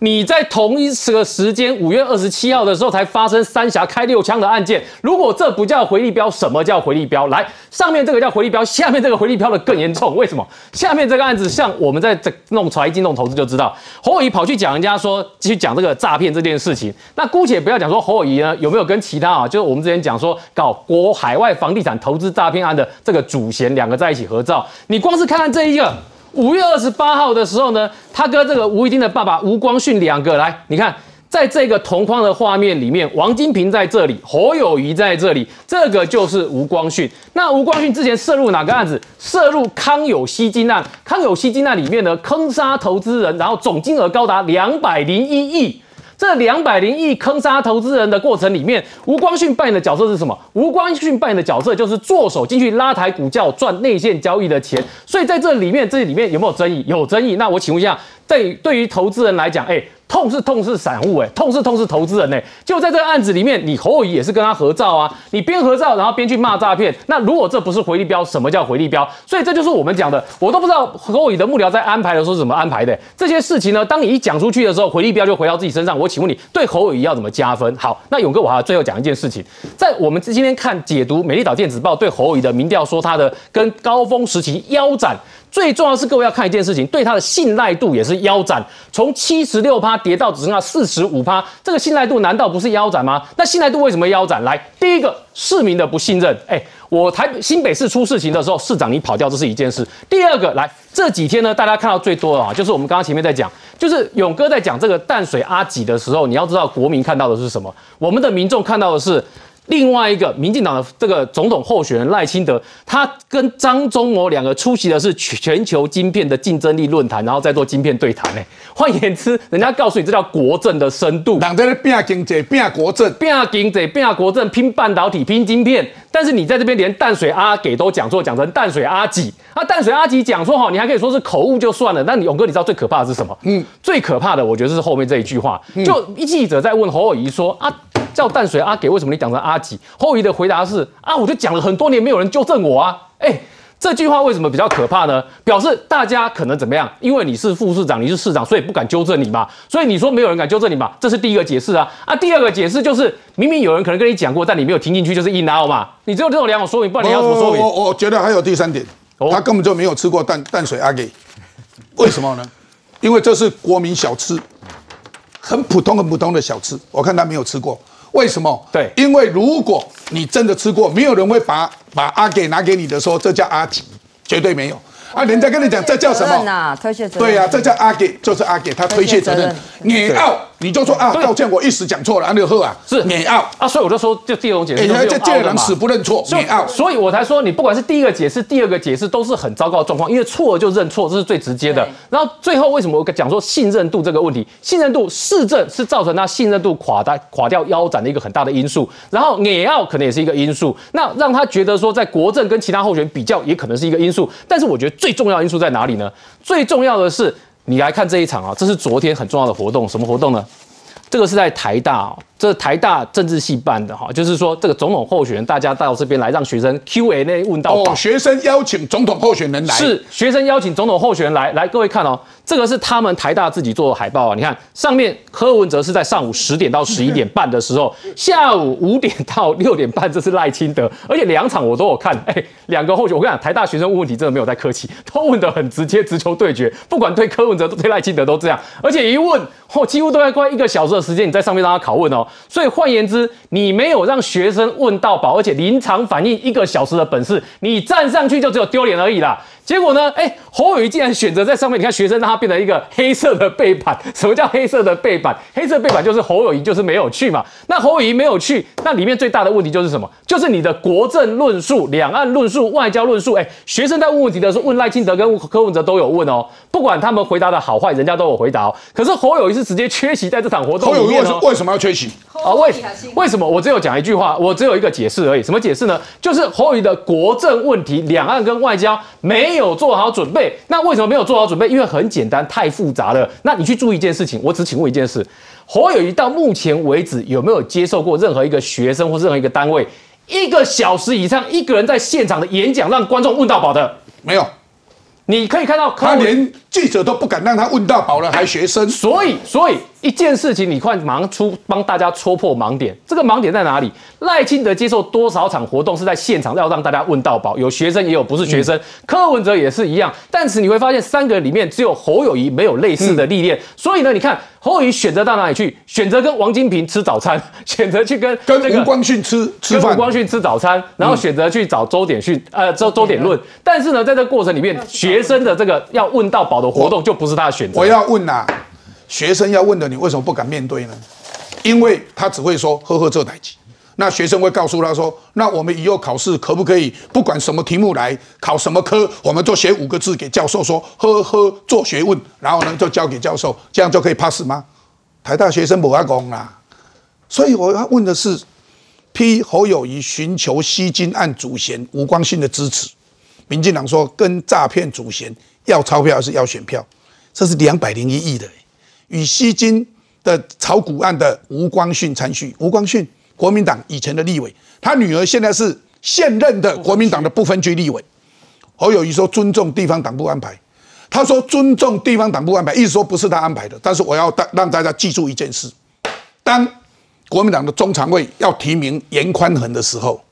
你在同一个时间，五月二十七号的时候才发生三峡开六枪的案件。如果这不叫回力标，什么叫回力标？来，上面这个叫回力标，下面这个回力标的更严重。为什么？下面这个案子，像我们在这弄财经、弄投资就知道，侯友谊跑去讲人家说，继续讲这个诈骗这件事情。那姑且不要讲说侯友谊呢有没有跟其他啊，就是我们之前讲说搞国海外房地产投资诈骗案的这个主嫌两个在一起合照，你光是看看这一个。五月二十八号的时候呢，他跟这个吴一丁的爸爸吴光训两个来，你看，在这个同框的画面里面，王金平在这里，侯友谊在这里，这个就是吴光训。那吴光训之前涉入哪个案子？涉入康有希金案。康有希金案里面呢，坑杀投资人，然后总金额高达两百零一亿。这两百零亿坑杀投资人的过程里面，吴光训扮演的角色是什么？吴光训扮演的角色就是做手进去拉抬股价赚内线交易的钱。所以在这里面，这里面有没有争议？有争议。那我请问一下，对对于投资人来讲，哎，痛是痛是散户哎，痛是痛是投资人哎，就在这个案子里面，你侯友谊也是跟他合照啊，你边合照然后边去骂诈骗，那如果这不是回力标，什么叫回力标？所以这就是我们讲的，我都不知道侯友谊的幕僚在安排的时候是怎么安排的这些事情呢？当你一讲出去的时候，回力标就回到自己身上。我请问你，对侯友谊要怎么加分？好，那勇哥，我还要最后讲一件事情，在我们今天看解读《美丽岛电子报》对侯友谊的民调，说他的跟高峰时期腰斩。最重要是各位要看一件事情，对他的信赖度也是腰斩，从七十六趴跌到只剩下四十五趴，这个信赖度难道不是腰斩吗？那信赖度为什么腰斩？来，第一个市民的不信任，哎，我台新北市出事情的时候，市长你跑掉，这是一件事。第二个，来这几天呢，大家看到最多的啊，就是我们刚刚前面在讲，就是勇哥在讲这个淡水阿吉的时候，你要知道国民看到的是什么，我们的民众看到的是。另外一个民进党的这个总统候选人赖清德，他跟张忠谋两个出席的是全球晶片的竞争力论坛，然后再做晶片对谈。呢。换言之，人家告诉你这叫国政的深度。党在那拼经济、拼国政、拼经济、拼国政、拼半导体、拼晶片。但是你在这边连淡水阿给都讲错，讲成淡水阿吉。啊淡水阿吉讲错哈，你还可以说是口误就算了。那勇哥，你知道最可怕的是什么？嗯，最可怕的我觉得是后面这一句话。就一记者在问侯友谊说啊。叫淡水阿给，为什么你讲成阿吉？后羿的回答是啊，我就讲了很多年，没有人纠正我啊。哎，这句话为什么比较可怕呢？表示大家可能怎么样？因为你是副市长，你是市长，所以不敢纠正你嘛。所以你说没有人敢纠正你嘛？这是第一个解释啊。啊，第二个解释就是明明有人可能跟你讲过，但你没有听进去，就是硬凹嘛。你只有这种两种说明，不然你要怎么说明？我我觉得还有第三点，他根本就没有吃过淡淡水阿给，为什么呢？因为这是国民小吃，很普通很普通的小吃，我看他没有吃过。为什么？对，因为如果你真的吃过，没有人会把把阿给拿给你的说这叫阿吉，绝对没有。啊，人家跟你讲这叫什么？推卸责任。对呀，这叫阿给，就是阿给他推卸责任。你傲。你就说啊，道歉，我一时讲错了，安利赫啊，是免傲啊，所以我就说，就第二种解释，哎，这见人死不认错，免傲，所以我才说，你不管是第一个解释，第二个解释，都是很糟糕的状况，因为错了就认错，这是最直接的。然后最后为什么我讲说信任度这个问题？信任度市政是造成他信任度垮的垮掉腰斩的一个很大的因素，然后免傲可能也是一个因素，那让他觉得说在国政跟其他候选人比较，也可能是一个因素。但是我觉得最重要因素在哪里呢？最重要的是你来看这一场啊，这是昨天很重要的活动，什么活动呢？这个是在台大，这台大政治系办的哈，就是说这个总统候选人，大家到这边来让学生 Q&A 问到。哦，学生邀请总统候选人来。是，学生邀请总统候选人来，来各位看哦。这个是他们台大自己做的海报啊，你看上面柯文哲是在上午十点到十一点半的时候，下午五点到六点半这是赖清德，而且两场我都有看，哎，两个候选我跟你讲，台大学生问问题真的没有在客气，都问的很直接，直球对决，不管对柯文哲对赖清德都这样，而且一问哦，几乎都要快一个小时的时间你在上面让他拷问哦，所以换言之，你没有让学生问到饱，而且临场反应一个小时的本事，你站上去就只有丢脸而已啦。结果呢？哎，侯友谊竟然选择在上面。你看，学生让他变成一个黑色的背板。什么叫黑色的背板？黑色背板就是侯友谊就是没有去嘛。那侯友谊没有去，那里面最大的问题就是什么？就是你的国政论述、两岸论述、外交论述。哎，学生在问问题的时候，问赖清德跟柯文哲都有问哦。不管他们回答的好坏，人家都有回答。可是侯友谊是直接缺席在这场活动里面哦。为什么要缺席？啊，为为什么？我只有讲一句话，我只有一个解释而已。什么解释呢？就是侯友谊的国政问题、两岸跟外交没。有做好准备，那为什么没有做好准备？因为很简单，太复杂了。那你去注意一件事情，我只请问一件事：侯友谊到目前为止有没有接受过任何一个学生或任何一个单位一个小时以上一个人在现场的演讲，让观众问到饱的？没有。你可以看到，他连记者都不敢让他问到饱了，还学生。所以，所以。一件事情，你快马上出帮大家戳破盲点。这个盲点在哪里？赖清德接受多少场活动是在现场要让大家问到饱？有学生也有不是学生，柯文哲也是一样。但是你会发现，三个人里面只有侯友谊没有类似的历练。所以呢，你看侯友谊选择到哪里去？选择跟王金平吃早餐，选择去跟跟吴光训吃吃饭，吴光训吃早餐，然后选择去找周点训呃周周点论。但是呢，在这过程里面，学生的这个要问到饱的活动就不是他的选择。我要问呐。学生要问的，你为什么不敢面对呢？因为他只会说“呵呵”这台机。那学生会告诉他说：“那我们以后考试可不可以不管什么题目来考什么科，我们就写五个字给教授说‘呵呵’做学问，然后呢就交给教授，这样就可以 pass 吗？”台大学生不阿讲啦。所以我要问的是：批侯友谊寻求吸金案主嫌吴光信的支持，民进党说跟诈骗主嫌要钞票还是要选票？这是两百零一亿的。与吸金的炒股案的吴光训参叙。吴光训，国民党以前的立委，他女儿现在是现任的国民党的不分区立委。侯友谊说尊重地方党部安排，他说尊重地方党部安排，意思说不是他安排的。但是我要让让大家记住一件事：当国民党的中常委要提名严宽恒的时候，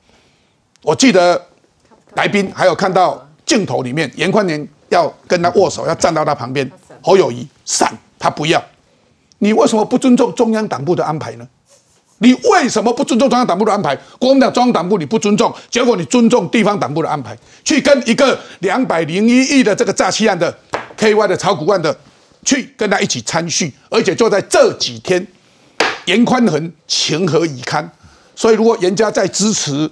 我记得来宾还有看到镜头里面严宽年要跟他握手，要站到他旁边，侯友谊闪，他不要。你为什么不尊重中央党部的安排呢？你为什么不尊重中央党部的安排？国民党中央党部你不尊重，结果你尊重地方党部的安排，去跟一个两百零一亿的这个诈欺案的 KY 的炒股案的，去跟他一起参叙，而且就在这几天，严宽恒情何以堪？所以如果严家在支持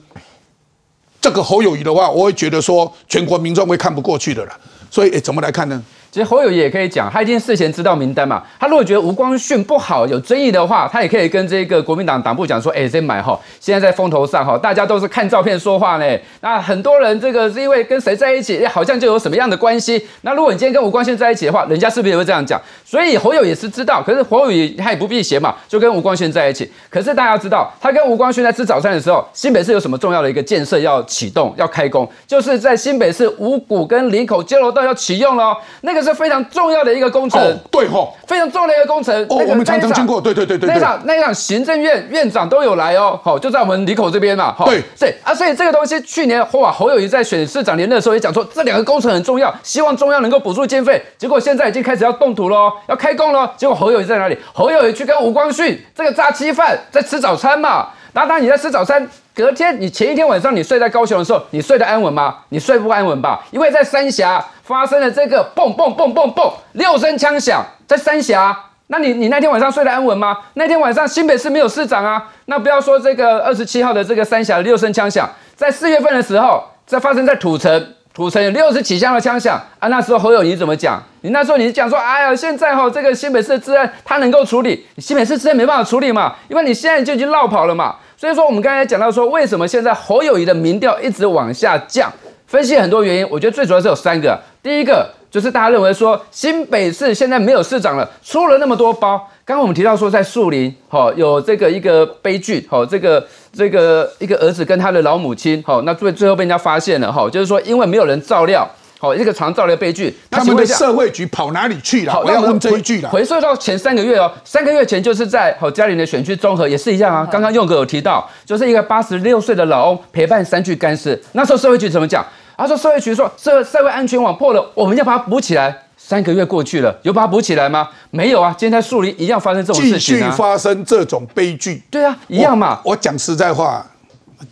这个侯友谊的话，我会觉得说全国民众会看不过去的了。所以，怎么来看呢？其实侯友谊也可以讲，他已经事前知道名单嘛。他如果觉得吴光训不好、有争议的话，他也可以跟这个国民党党部讲说：“哎，先买哈，现在在风头上哈，大家都是看照片说话呢。那很多人这个是因为跟谁在一起，好像就有什么样的关系。那如果你今天跟吴光训在一起的话，人家是不是也会这样讲？所以侯友也是知道，可是侯友也他也不避嫌嘛，就跟吴光训在一起。可是大家知道，他跟吴光训在吃早餐的时候，新北市有什么重要的一个建设要启动、要开工，就是在新北市五股跟林口交流道要启用了，那个是非常重要。的一个工程，对吼，非常重要的一个工程。哦，我们常常经过，对对对对。那场那场行政院院长都有来哦，好，就在我们里口这边嘛。对，对啊，所以这个东西去年哇，侯友谊在选市长连任的时候也讲说，这两个工程很重要，希望中央能够补助经费。结果现在已经开始要动土喽，要开工了。结果侯友谊在哪里？侯友谊去跟吴光训这个炸鸡饭在吃早餐嘛。然后当你在吃早餐，隔天你前一天晚上你睡在高雄的时候，你睡得安稳吗？你睡不安稳吧？因为在三峡。发生了这个嘣嘣嘣嘣嘣六声枪响，在三峡，那你你那天晚上睡得安稳吗？那天晚上新北市没有市长啊，那不要说这个二十七号的这个三峡六声枪响，在四月份的时候，在发生在土城，土城有六十几枪的枪响啊，那时候侯友谊怎么讲？你那时候你讲说，哎呀，现在哈这个新北市的治安他能够处理，新北市治安没办法处理嘛，因为你现在就已经绕跑了嘛，所以说我们刚才讲到说，为什么现在侯友谊的民调一直往下降？分析很多原因，我觉得最主要是有三个。第一个就是大家认为说新北市现在没有市长了，出了那么多包。刚刚我们提到说在树林，好有这个一个悲剧，好这个这个一个儿子跟他的老母亲，好那最最后被人家发现了，哈，就是说因为没有人照料。好，一个常造的悲剧。他们的社会局跑哪里去了？我要问这一句了。回溯到前三个月哦，三个月前就是在好嘉玲的选区综合也是一样啊。刚刚用哥有提到，就是一个八十六岁的老翁陪伴三具干尸。那时候社会局怎么讲？他说社会局说社社会安全网破了，我们要把它补起来。三个月过去了，有把它补起来吗？没有啊。今天在树林一样发生这种事情啊。继续发生这种悲剧。对啊，一样嘛。我讲实在话，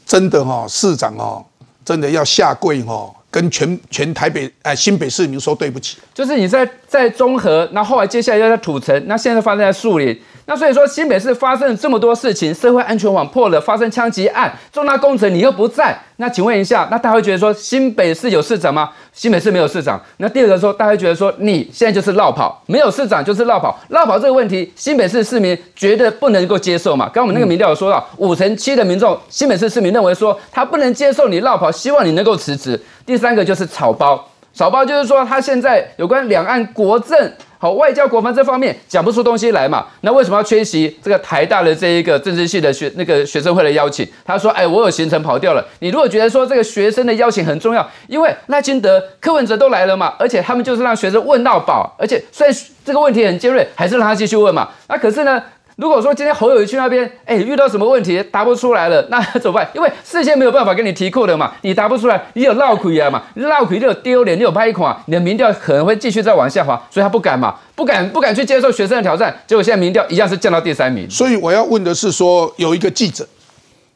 真的哈，市长哦，真的要下跪哦。跟全全台北哎新北市民说对不起，就是你在在中和，那后来接下来又在土城，那现在发生在树林。那所以说，新北市发生了这么多事情，社会安全网破了，发生枪击案，重大工程你又不在，那请问一下，那大家会觉得说新北市有市长吗？新北市没有市长。那第二个说，大家觉得说你现在就是绕跑，没有市长就是绕跑，绕跑这个问题，新北市市民绝对不能够接受嘛。刚我们那个民调有说到，五成七的民众，新北市市民认为说他不能接受你绕跑，希望你能够辞职。第三个就是草包，少包就是说他现在有关两岸国政。好，外交国防这方面讲不出东西来嘛？那为什么要缺席这个台大的这一个政治系的学那个学生会的邀请？他说：“哎，我有行程跑掉了。你如果觉得说这个学生的邀请很重要，因为赖清德、柯文哲都来了嘛，而且他们就是让学生问到饱，而且虽然这个问题很尖锐，还是让他继续问嘛。那可是呢？”如果说今天侯友谊去那边，哎，遇到什么问题答不出来了，那怎么办？因为事先没有办法跟你提库的嘛，你答不出来，你有闹亏啊嘛，闹亏就有丢脸，你有拍款，你的民调可能会继续再往下滑，所以他不敢嘛，不敢不敢去接受学生的挑战，结果现在民调一样是降到第三名。所以我要问的是，说有一个记者，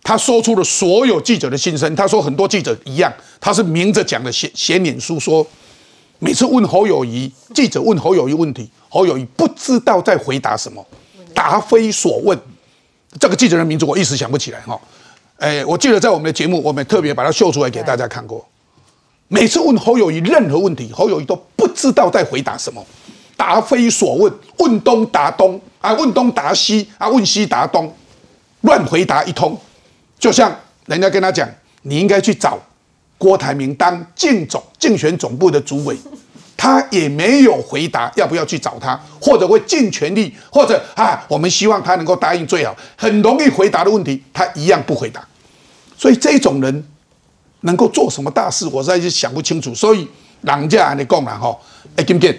他说出了所有记者的心声，他说很多记者一样，他是明着讲的，写写脸书说，每次问侯友谊，记者问侯友谊问题，侯友谊不知道在回答什么。答非所问，这个记者的名字我一时想不起来哈。哎，我记得在我们的节目，我们特别把它秀出来给大家看过。每次问侯友谊任何问题，侯友谊都不知道在回答什么，答非所问，问东答东啊，问东答西啊，问西答东，乱回答一通。就像人家跟他讲，你应该去找郭台铭当竞总竞选总部的主委，他也没有回答要不要去找他，或者会尽全力，或者啊，我们希望他能够答应最好。很容易回答的问题，他一样不回答。所以这种人能够做什么大事，我实在是想不清楚。所以人家你讲了哈，哎，金健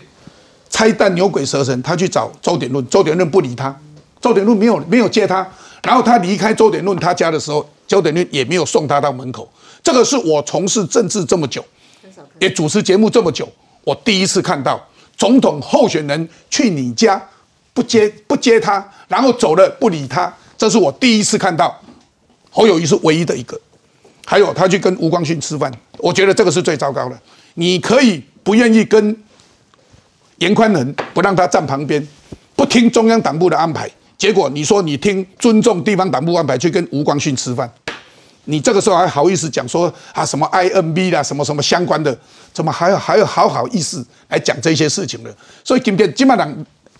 拆弹牛鬼蛇神，他去找周典论，周典论不理他，周典论没有没有接他。然后他离开周典论他家的时候，周典论也没有送他到门口。这个是我从事政治这么久，也主持节目这么久，我第一次看到总统候选人去你家不接不接他，然后走了不理他，这是我第一次看到。侯友谊是唯一的一个，还有他去跟吴光训吃饭，我觉得这个是最糟糕的。你可以不愿意跟严宽仁，不让他站旁边，不听中央党部的安排。结果你说你听尊重地方党部安排去跟吴光训吃饭，你这个时候还好意思讲说啊什么 INB 啦什么什么相关的，怎么还有还有好好意思来讲这些事情呢？所以今天金马党，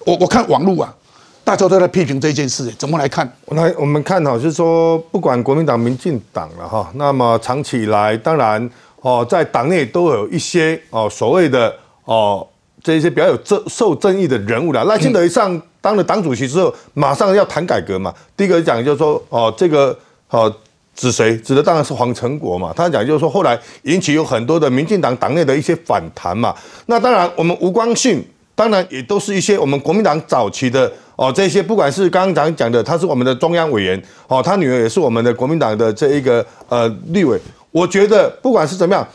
我我看网络啊，大家都在批评这件事，怎么来看？来我们看哈，就是说不管国民党、民进党了哈，那么长期以来，当然哦，在党内都有一些哦所谓的哦这些比较有争受争议的人物了。赖清德一上。当了党主席之后，马上要谈改革嘛。第一个讲就是说，哦，这个哦指谁？指的当然是黄成国嘛。他讲就是说，后来引起有很多的民进党党内的一些反弹嘛。那当然，我们吴光信当然也都是一些我们国民党早期的哦，这些不管是刚刚讲讲的，他是我们的中央委员哦，他女儿也是我们的国民党的这一个呃立委。我觉得不管是怎么样，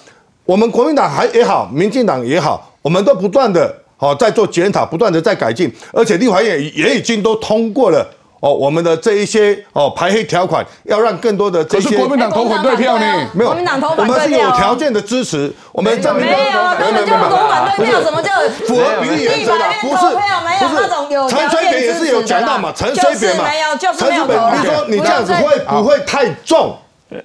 我们国民党还也好，民进党也好，我们都不断的。哦，在做检讨，不断的在改进，而且立法院也已经都通过了哦，我们的这一些哦排黑条款，要让更多的这些国民党投反对票呢？没有，国民党投反对票，我们是有条件的支持，我们证明没有啊，根本就投反对票，什么叫符合比例原则的？不是，不是，陈水扁也是有讲到嘛，陈水扁嘛，陈水扁，你说你这样子会不会太重？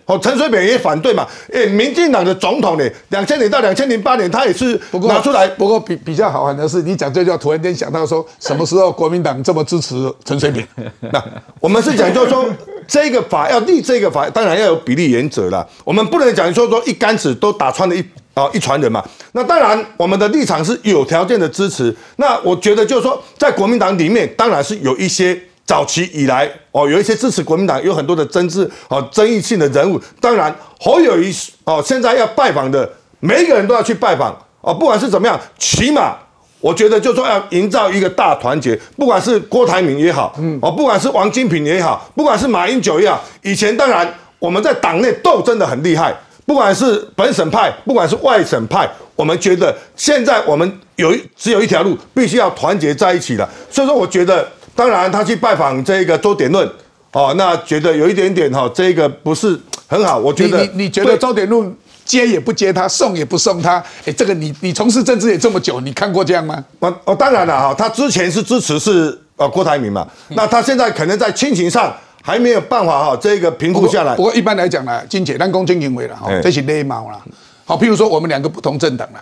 哦，陈水扁也反对嘛？哎，民进党的总统呢？两千年到两千零八年，他也是拿出来。不过比比较好玩的是，你讲这句话，突然间想到说，什么时候国民党这么支持陈水扁？那我们是讲，就是说这个法要立这个法，当然要有比例原则了。我们不能讲说说一竿子都打穿了一啊一船人嘛。那当然，我们的立场是有条件的支持。那我觉得就是说，在国民党里面，当然是有一些。早期以来，哦，有一些支持国民党，有很多的政治哦争议性的人物。当然，侯友谊哦，现在要拜访的，每一个人都要去拜访哦。不管是怎么样，起码我觉得，就说要营造一个大团结。不管是郭台铭也好，嗯，哦，不管是王金平也好，不管是马英九也好，以前当然我们在党内斗争的很厉害，不管是本省派，不管是外省派，我们觉得现在我们有只有一条路，必须要团结在一起了。所以说，我觉得。当然，他去拜访这个周典论，哦，那觉得有一点点哈，这个不是很好。我觉得你你觉得周典论接也不接他，送也不送他，哎，这个你你从事政治也这么久，你看过这样吗？哦哦，当然了哈，他之前是支持是呃郭台铭嘛，那他现在可能在亲情上还没有办法哈，这个平复下来。不过一般来讲呢，金姐单公经营为了哈，这是礼貌啦。好，譬如说我们两个不同政党啦。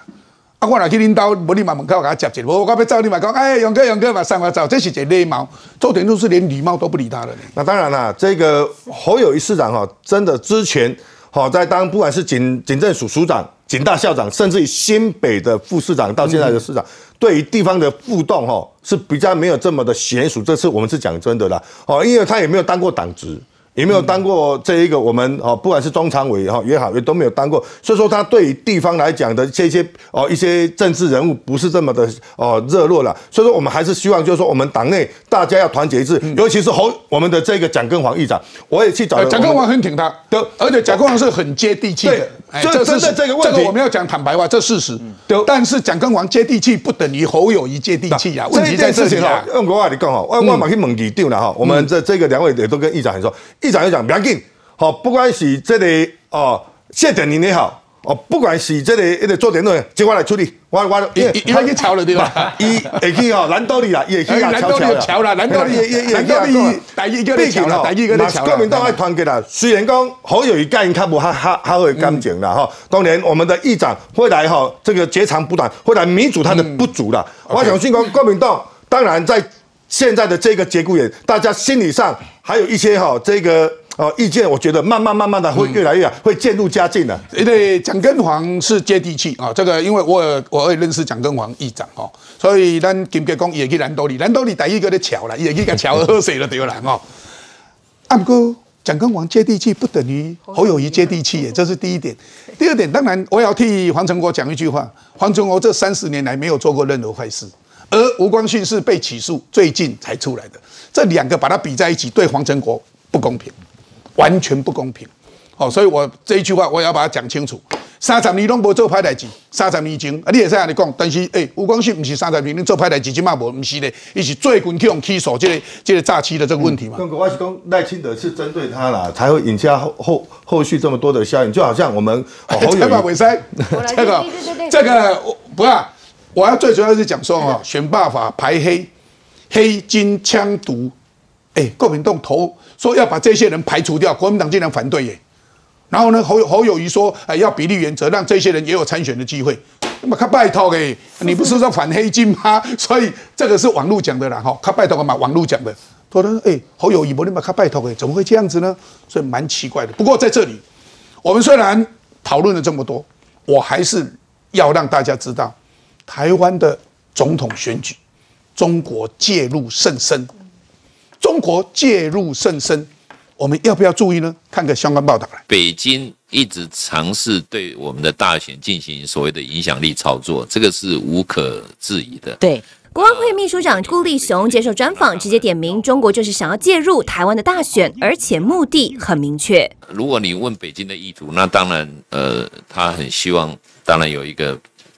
啊，我来去领导，无你嘛门口给他接一，我我要走你嘛讲，哎，勇哥勇哥嘛上我走，这是一礼貌。周点都是连礼貌都不理他了。那当然啦，这个侯友谊市长哈，真的之前好在当不管是警警政署署长、警大校长，甚至于新北的副市长到现在的市长，对于地方的互动哈是比较没有这么的娴熟。这次我们是讲真的啦，哦，因为他也没有当过党职。也没有当过这一个我们哦，不管是中常委哈也好，也都没有当过，所以说他对于地方来讲的这些哦一些政治人物不是这么的哦热络了，所以说我们还是希望就是说我们党内大家要团结一致，尤其是侯我们的这个蒋根煌议长，我也去找蒋根煌很挺他，的，而且蒋根煌是很接地气的，这真的这个问题，这个我们要讲坦白话，这事实。对，但是蒋根煌接地气不等于侯友谊接地气啊，问题在这里啊。用国话你讲哈，我我马去问议长了哈，我们这这个两位也都跟议长很熟。议长又讲不要紧，好，不管是这里哦谢点宁也好，哦，不管是这里一个做点论，就我来处理，我我伊伊他去桥了对吧？伊会去哦，南道里啦，也去啊桥桥了，桥了，南道里也也也叫你第一个你桥了。国民党爱团结啦，虽然讲好有一个人较无哈哈哈会干净啦哈，当然我们的议长会来哈，这个截长补短，会来弥补他的不足啦。我相信讲国民党当然在现在的这个节骨眼，大家心理上还有一些哈这个。呃意见，我觉得慢慢慢慢的会越来越会渐入佳境的。因为蒋根煌是接地气啊，这个因为我我也认识蒋根煌议长哦，所以咱金杰公也去南都里，南都里第一个的桥了，也去个桥喝水了对了哈。阿哥，蒋根煌接地气不等于侯友谊接地气耶，这是第一点。第二点，当然我要替黄成国讲一句话，黄成国这三十年来没有做过任何坏事。而吴光训是被起诉，最近才出来的，这两个把它比在一起，对黄成国不公平，完全不公平。好，所以我这一句话我也要把它讲清楚。三十年拢无做歹代志，三十年前啊，你也使安尼讲，但是诶，吴光信不是三十年你做歹代志，即嘛无，不是咧，伊是最近去用起诉这个这个诈欺的这个问题嘛。跟国外是讲赖清德是针对他啦，才会引下后后后续这么多的效应，就好像我们 侯友谊，这个这个不要。我要最主要是讲说哦，选罢法排黑，黑金枪毒，哎，国民党投说要把这些人排除掉，国民党竟然反对耶。然后呢，侯侯友谊说，哎，要比例原则，让这些人也有参选的机会。那么他拜托哎，你不是说反黑金吗？所以这个是网络讲的啦，哈，他拜托嘛，网络讲的。他说哎，侯友谊不你把他拜托哎，怎么会这样子呢？所以蛮奇怪的。不过在这里，我们虽然讨论了这么多，我还是要让大家知道。台湾的总统选举，中国介入甚深，中国介入甚深，我们要不要注意呢？看个相关报道来。北京一直尝试对我们的大选进行所谓的影响力操作，这个是无可置疑的。对，国安会秘书长顾立雄接受专访，直接点名中国就是想要介入台湾的大选，而且目的很明确。如果你问北京的意图，那当然，呃，他很希望，当然有一个。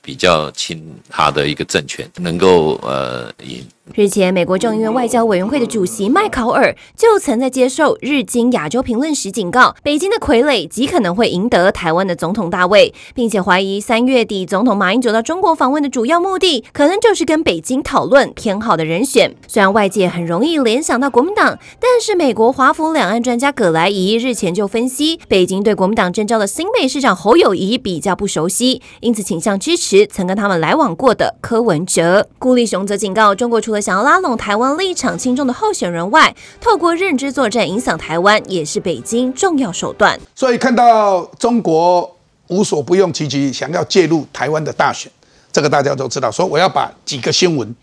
比较亲他的一个政权能够呃赢。日前，美国众议院外交委员会的主席麦考尔就曾在接受《日经亚洲评论》时警告，北京的傀儡极可能会赢得台湾的总统大位，并且怀疑三月底总统马英九到中国访问的主要目的，可能就是跟北京讨论偏好的人选。虽然外界很容易联想到国民党，但是美国华府两岸专家葛莱仪日前就分析，北京对国民党征召的新北市长侯友谊比较不熟悉，因此倾向支持。曾跟他们来往过的柯文哲，顾立雄则警告，中国除了想要拉拢台湾立场轻重的候选人外，透过认知作战影响台湾，也是北京重要手段。所以看到中国无所不用其极，想要介入台湾的大选，这个大家都知道。所以我要把几个新闻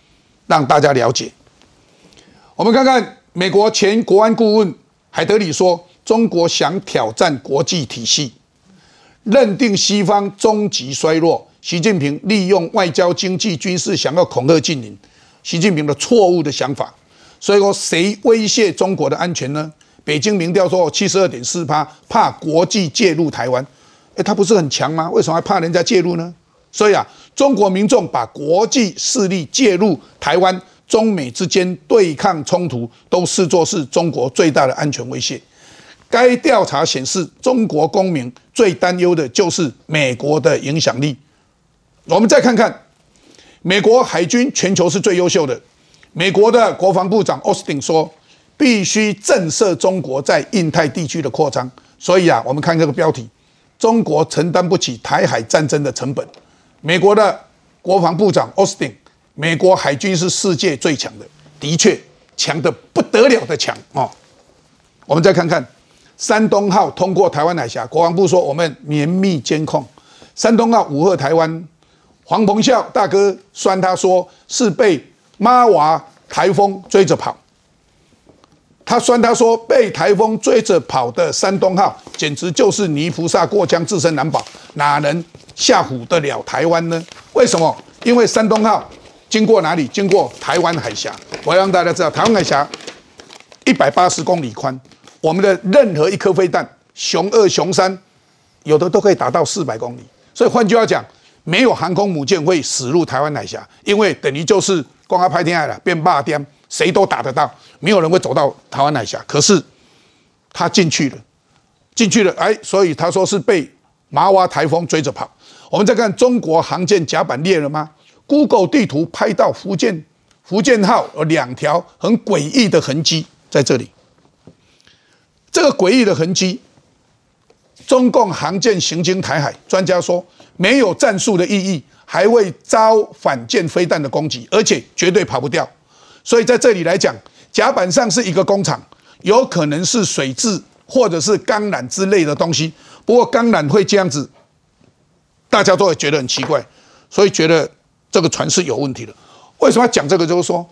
让大家了解。我们看看美国前国安顾问海德里说，中国想挑战国际体系，认定西方终极衰弱。习近平利用外交、经济、军事想要恐吓近邻，习近平的错误的想法。所以说，谁威胁中国的安全呢？北京民调说七十二点四趴，怕国际介入台湾。哎，他不是很强吗？为什么还怕人家介入呢？所以啊，中国民众把国际势力介入台湾、中美之间对抗冲突，都视作是中国最大的安全威胁。该调查显示，中国公民最担忧的就是美国的影响力。我们再看看，美国海军全球是最优秀的。美国的国防部长奥斯汀说，必须震慑中国在印太地区的扩张。所以啊，我们看这个标题：中国承担不起台海战争的成本。美国的国防部长奥斯汀，美国海军是世界最强的，的确强的不得了的强哦。我们再看看山东号通过台湾海峡，国防部说我们绵密监控山东号武吓台湾。黄鹏孝大哥酸他说是被妈娃台风追着跑，他酸他说被台风追着跑的山东号简直就是泥菩萨过江自身难保，哪能吓唬得了台湾呢？为什么？因为山东号经过哪里？经过台湾海峡。我要让大家知道，台湾海峡一百八十公里宽，我们的任何一颗飞弹，熊二、熊三，有的都可以达到四百公里。所以换句话讲。没有航空母舰会驶入台湾海峡，因为等于就是光他拍天海了，变霸天，谁都打得到，没有人会走到台湾海峡。可是他进去了，进去了，哎，所以他说是被麻娃台风追着跑。我们再看中国航舰甲板裂了吗？Google 地图拍到福建福建号有两条很诡异的痕迹在这里。这个诡异的痕迹，中共航舰行经台海，专家说。没有战术的意义，还会遭反舰飞弹的攻击，而且绝对跑不掉。所以在这里来讲，甲板上是一个工厂，有可能是水质或者是钢缆之类的东西。不过钢缆会这样子，大家都会觉得很奇怪，所以觉得这个船是有问题的。为什么要讲这个？就是说，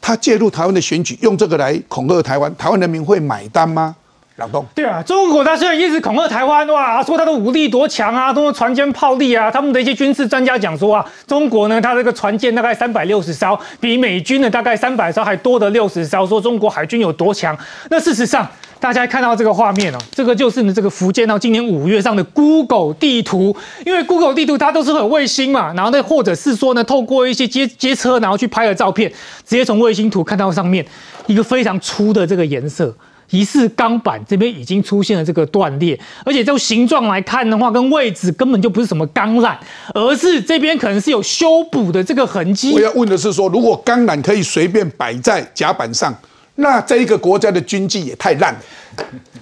他介入台湾的选举，用这个来恐吓台湾，台湾人民会买单吗？朗东，对啊，中国他虽然一直恐吓台湾，哇，说他的武力多强啊，多船坚炮利啊，他们的一些军事专家讲说啊，中国呢，它这个船舰大概三百六十艘，比美军的大概三百艘还多的六十艘，说中国海军有多强。那事实上，大家看到这个画面哦，这个就是呢这个福建到今年五月上的 Google 地图，因为 Google 地图它都是有卫星嘛，然后呢，或者是说呢，透过一些街街车，然后去拍的照片，直接从卫星图看到上面一个非常粗的这个颜色。疑似钢板这边已经出现了这个断裂，而且就形状来看的话，跟位置根本就不是什么钢缆，而是这边可能是有修补的这个痕迹。我要问的是说，如果钢缆可以随便摆在甲板上，那这一个国家的军纪也太烂了。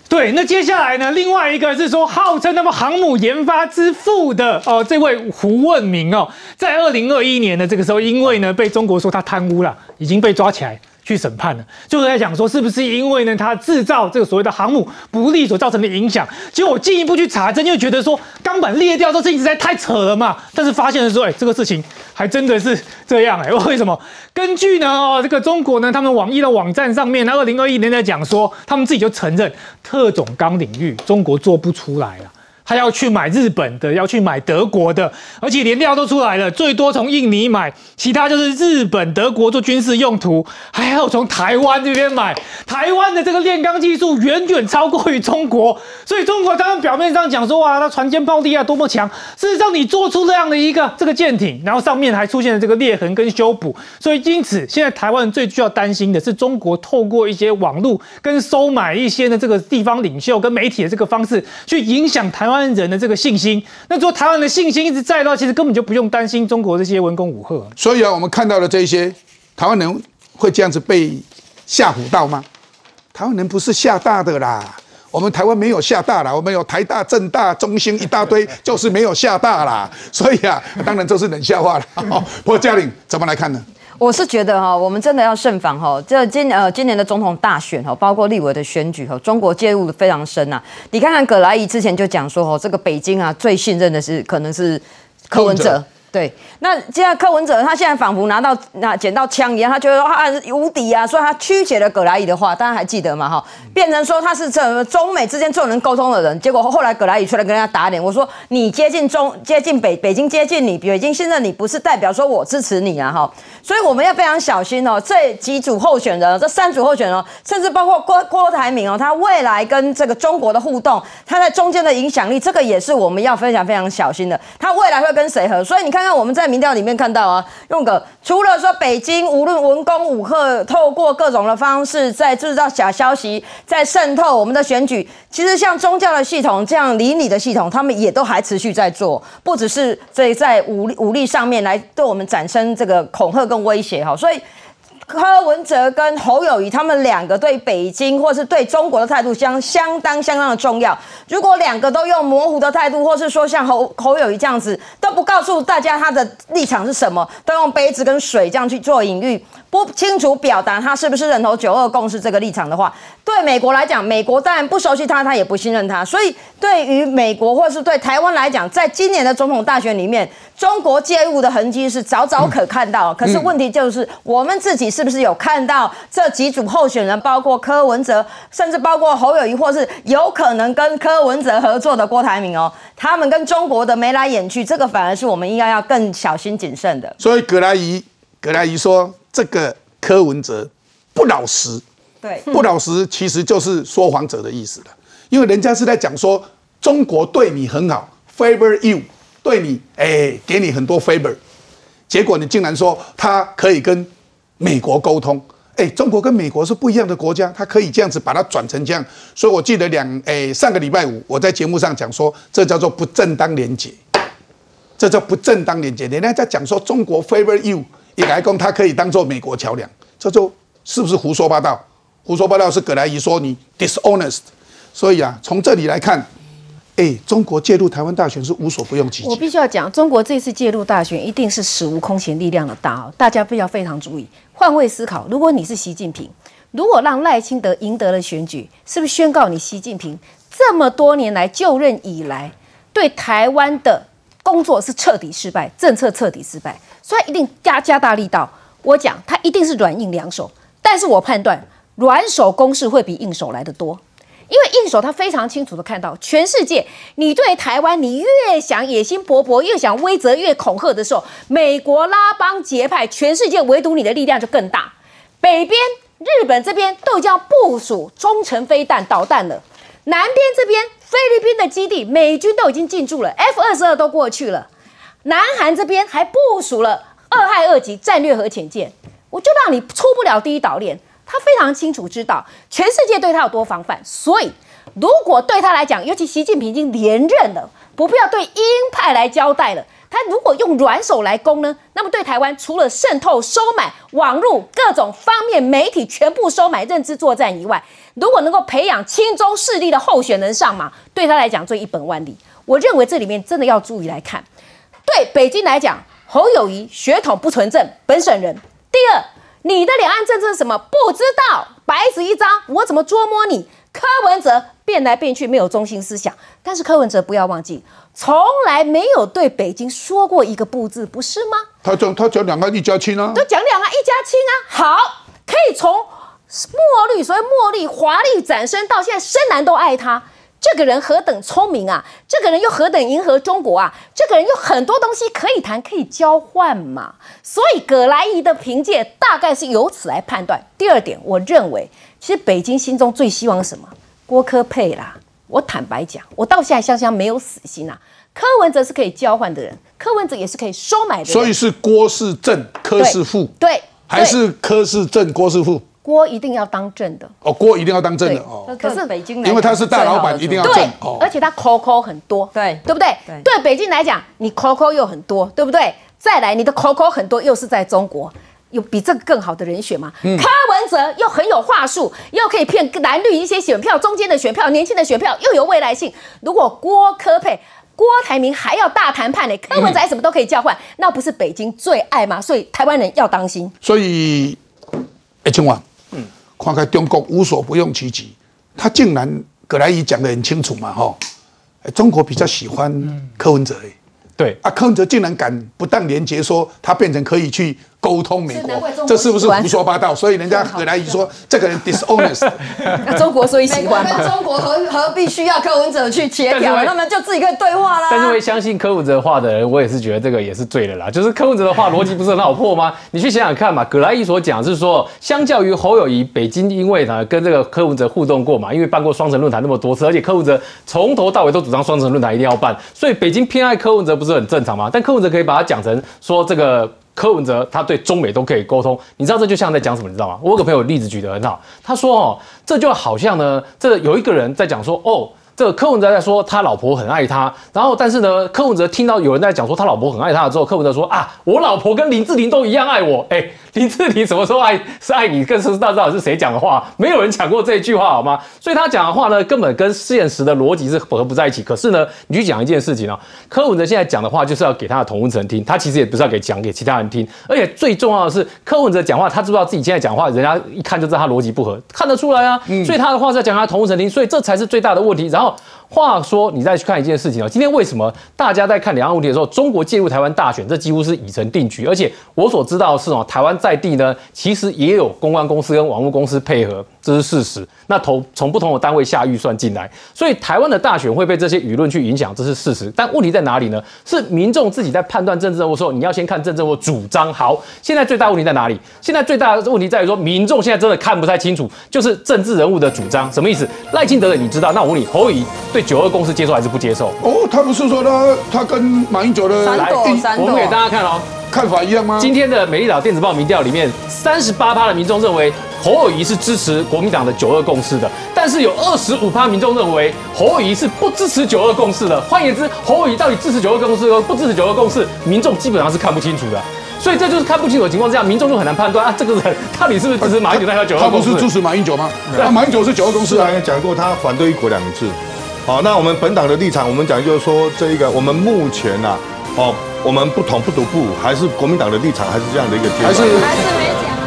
对，那接下来呢？另外一个是说，号称他们航母研发之父的哦，这位胡问明哦，在二零二一年的这个时候，因为呢被中国说他贪污了，已经被抓起来。去审判了，就是在讲说是不是因为呢，他制造这个所谓的航母不利所造成的影响。结果我进一步去查证，又觉得说钢板裂掉这事情实在太扯了嘛。但是发现的时候，哎，这个事情还真的是这样哎。为什么？根据呢哦，这个中国呢，他们网易的网站上面，那二零二一年在讲说，他们自己就承认特种钢领域中国做不出来了。他要去买日本的，要去买德国的，而且连料都出来了，最多从印尼买，其他就是日本、德国做军事用途，还要从台湾这边买。台湾的这个炼钢技术远远超过于中国，所以中国当然表面上讲说哇，那船坚炮利啊多么强，事实上你做出这样的一个这个舰艇，然后上面还出现了这个裂痕跟修补，所以因此现在台湾最需要担心的是中国透过一些网络跟收买一些的这个地方领袖跟媒体的这个方式去影响台湾。人的这个信心，那如果台湾的信心一直在的话，其实根本就不用担心中国这些文攻武赫。所以啊，我们看到的这些台湾人会这样子被吓唬到吗？台湾人不是吓大的啦，我们台湾没有吓大啦，我们有台大、政大、中兴一大堆，就是没有吓大啦。所以啊，当然这是冷笑话了。不过嘉玲怎么来看呢？我是觉得哈，我们真的要慎防哈。这今呃今年的总统大选哈，包括立委的选举哈，中国介入的非常深呐。你看看葛莱仪之前就讲说哈，这个北京啊最信任的是可能是柯文哲。对，那现在柯文哲他现在仿佛拿到拿捡到枪一样，他觉得他无敌啊，所以他曲解了葛莱伊的话，大家还记得吗？哈，变成说他是这中美之间最能沟通的人，结果后来葛莱伊出来跟人家打脸，我说你接近中接近北北京接近你，北京信任你，不是代表说我支持你啊，哈，所以我们要非常小心哦，这几组候选人，这三组候选人，甚至包括郭郭台铭哦，他未来跟这个中国的互动，他在中间的影响力，这个也是我们要非常非常小心的，他未来会跟谁合？所以你看。那我们在民调里面看到啊，用个除了说北京无论文攻武赫，透过各种的方式在制造假消息，在渗透我们的选举，其实像宗教的系统这样邻里的系统，他们也都还持续在做，不只是在在武力武力上面来对我们产生这个恐吓跟威胁哈，所以。柯文哲跟侯友谊他们两个对北京或是对中国的态度相相当相当的重要。如果两个都用模糊的态度，或是说像侯侯友谊这样子都不告诉大家他的立场是什么，都用杯子跟水这样去做隐喻。不清楚表达他是不是认同九二共识这个立场的话，对美国来讲，美国当然不熟悉他，他也不信任他。所以对于美国或是对台湾来讲，在今年的总统大选里面，中国介入的痕迹是早早可看到。可是问题就是，我们自己是不是有看到这几组候选人，包括柯文哲，甚至包括侯友谊，或是有可能跟柯文哲合作的郭台铭哦，他们跟中国的眉来眼去，这个反而是我们应该要更小心谨慎的。所以葛莱仪，葛莱仪说。这个柯文哲不老实，对，不老实其实就是说谎者的意思了。因为人家是在讲说中国对你很好，favor you，对你哎给你很多 favor，结果你竟然说他可以跟美国沟通，哎，中国跟美国是不一样的国家，他可以这样子把它转成这样。所以我记得两哎上个礼拜五我在节目上讲说，这叫做不正当连结，这叫不正当连结。人家在讲说中国 favor you。也来讲，他可以当做美国桥梁，这就是不是胡说八道？胡说八道是葛莱仪说你 dishonest，所以啊，从这里来看，哎，中国介入台湾大选是无所不用其极。我必须要讲，中国这次介入大选一定是史无空前力量的大哦，大家必要非常注意。换位思考，如果你是习近平，如果让赖清德赢得了选举，是不是宣告你习近平这么多年来就任以来对台湾的工作是彻底失败，政策彻底失败，所以一定加加大力道。我讲他一定是软硬两手，但是我判断软手攻势会比硬手来的多。因为硬手他非常清楚的看到，全世界你对台湾你越想野心勃勃，越想威责，越恐吓的时候，美国拉帮结派，全世界唯独你的力量就更大。北边日本这边都将部署中程飞弹导弹了，南边这边菲律宾的基地美军都已经进驻了，F 二十二都过去了，南韩这边还部署了二害二级战略核潜舰，我就让你出不了第一岛链。他非常清楚知道全世界对他有多防范，所以如果对他来讲，尤其习近平已经连任了，不必要对鹰派来交代了。他如果用软手来攻呢，那么对台湾除了渗透、收买网络各种方面媒体全部收买、认知作战以外，如果能够培养亲中势力的候选人上马，对他来讲最一本万利。我认为这里面真的要注意来看。对北京来讲，侯友谊血统不纯正，本省人。第二。你的两岸政策是什么？不知道，白纸一张，我怎么捉摸你？柯文哲变来变去没有中心思想，但是柯文哲不要忘记，从来没有对北京说过一个不字，不是吗？他讲他讲两岸一家亲啊，都讲两岸一家亲啊。好，可以从墨绿所谓墨绿华丽转身到现在深蓝都爱他。这个人何等聪明啊！这个人又何等迎合中国啊！这个人有很多东西可以谈，可以交换嘛。所以葛莱仪的凭借大概是由此来判断。第二点，我认为其实北京心中最希望什么？郭科佩啦。我坦白讲，我到现在香香没有死心啊。柯文哲是可以交换的人，柯文哲也是可以收买的人。所以是郭是正，柯是副，对，还是柯是正，郭是副？郭一定要当正的哦，郭一定要当正的哦。可是北京，因为他是大老板，一定要正哦。而且他 COCO 很多，对对不对？对北京来讲，你 COCO 又很多，对不对？再来，你的 COCO 很多，又是在中国，有比这个更好的人选吗？柯文哲又很有话术，又可以骗蓝绿一些选票，中间的选票，年轻的选票，又有未来性。如果郭科配，郭台铭还要大谈判呢，柯文哲什么都可以交换，那不是北京最爱吗？所以台湾人要当心。所以，哎，青王。看看中国无所不用其极，他竟然葛莱仪讲得很清楚嘛，哈，中国比较喜欢柯文哲，对，啊，柯文哲竟然敢不当连接说他变成可以去。沟通美国，这是不是胡说八道？所以人家葛莱仪说这个人 dishonest。那中国所以喜欢跟中国何何必需要柯文哲去协调？他们就自己可以对话啦。但是会相信柯文哲话的人，我也是觉得这个也是醉了啦。就是柯文哲的话逻辑不是很好破吗？你去想想看嘛。葛莱仪所讲是说，相较于侯友谊，北京因为呢跟这个柯文哲互动过嘛，因为办过双城论坛那么多次，而且柯文哲从头到尾都主张双城论坛一定要办，所以北京偏爱柯文哲不是很正常吗？但柯文哲可以把它讲成说这个。柯文哲他对中美都可以沟通，你知道这就像在讲什么？你知道吗？我有个朋友例子举得很好，他说哦，这就好像呢，这有一个人在讲说哦。这个柯文哲在说他老婆很爱他，然后但是呢，柯文哲听到有人在讲说他老婆很爱他的之后，柯文哲说啊，我老婆跟林志玲都一样爱我。哎，林志玲什么时候爱是爱你？更是大知道是谁讲的话？没有人讲过这一句话好吗？所以他讲的话呢，根本跟现实的逻辑是合不在一起。可是呢，你去讲一件事情啊，柯文哲现在讲的话就是要给他的同温层听，他其实也不是要给讲给其他人听。而且最重要的是，柯文哲讲话，他知不知道自己现在讲话，人家一看就知道他逻辑不合，看得出来啊。所以他的话是要讲他同温层听，所以这才是最大的问题。然后。 그래서 话说，你再去看一件事情哦。今天为什么大家在看两岸问题的时候，中国介入台湾大选，这几乎是已成定局。而且我所知道的是哦，台湾在地呢，其实也有公关公司跟网络公司配合。这是事实。那投从不同的单位下预算进来，所以台湾的大选会被这些舆论去影响，这是事实。但问题在哪里呢？是民众自己在判断政治任务的时候，你要先看政治任务主张。好，现在最大问题在哪里？现在最大的问题在于说，民众现在真的看不太清楚，就是政治人物的主张什么意思？赖清德的你知道？那我问你，侯乙九二共识接受还是不接受？哦，他不是说他他跟马英九的来，我们给大家看哦。看法一样吗？今天的美丽岛电子报民调里面，三十八趴的民众认为侯友谊是支持国民党的九二共识的，但是有二十五趴民众认为侯友谊是不支持九二共识的。换言之，侯友谊到底支持九二共识和不支持九二共识，民众基本上是看不清楚的。所以这就是看不清楚的情况之下，民众就很难判断啊，这个人到底是不是支持马英九代表九二共识？他不是支持马英九吗？那马英九是九二共识啊，讲过他反对一国两制。好，那我们本党的立场，我们讲就是说，这一个我们目前呐，哦，我们不同不独步，还是国民党的立场，还是这样的一个阶段。还是没讲。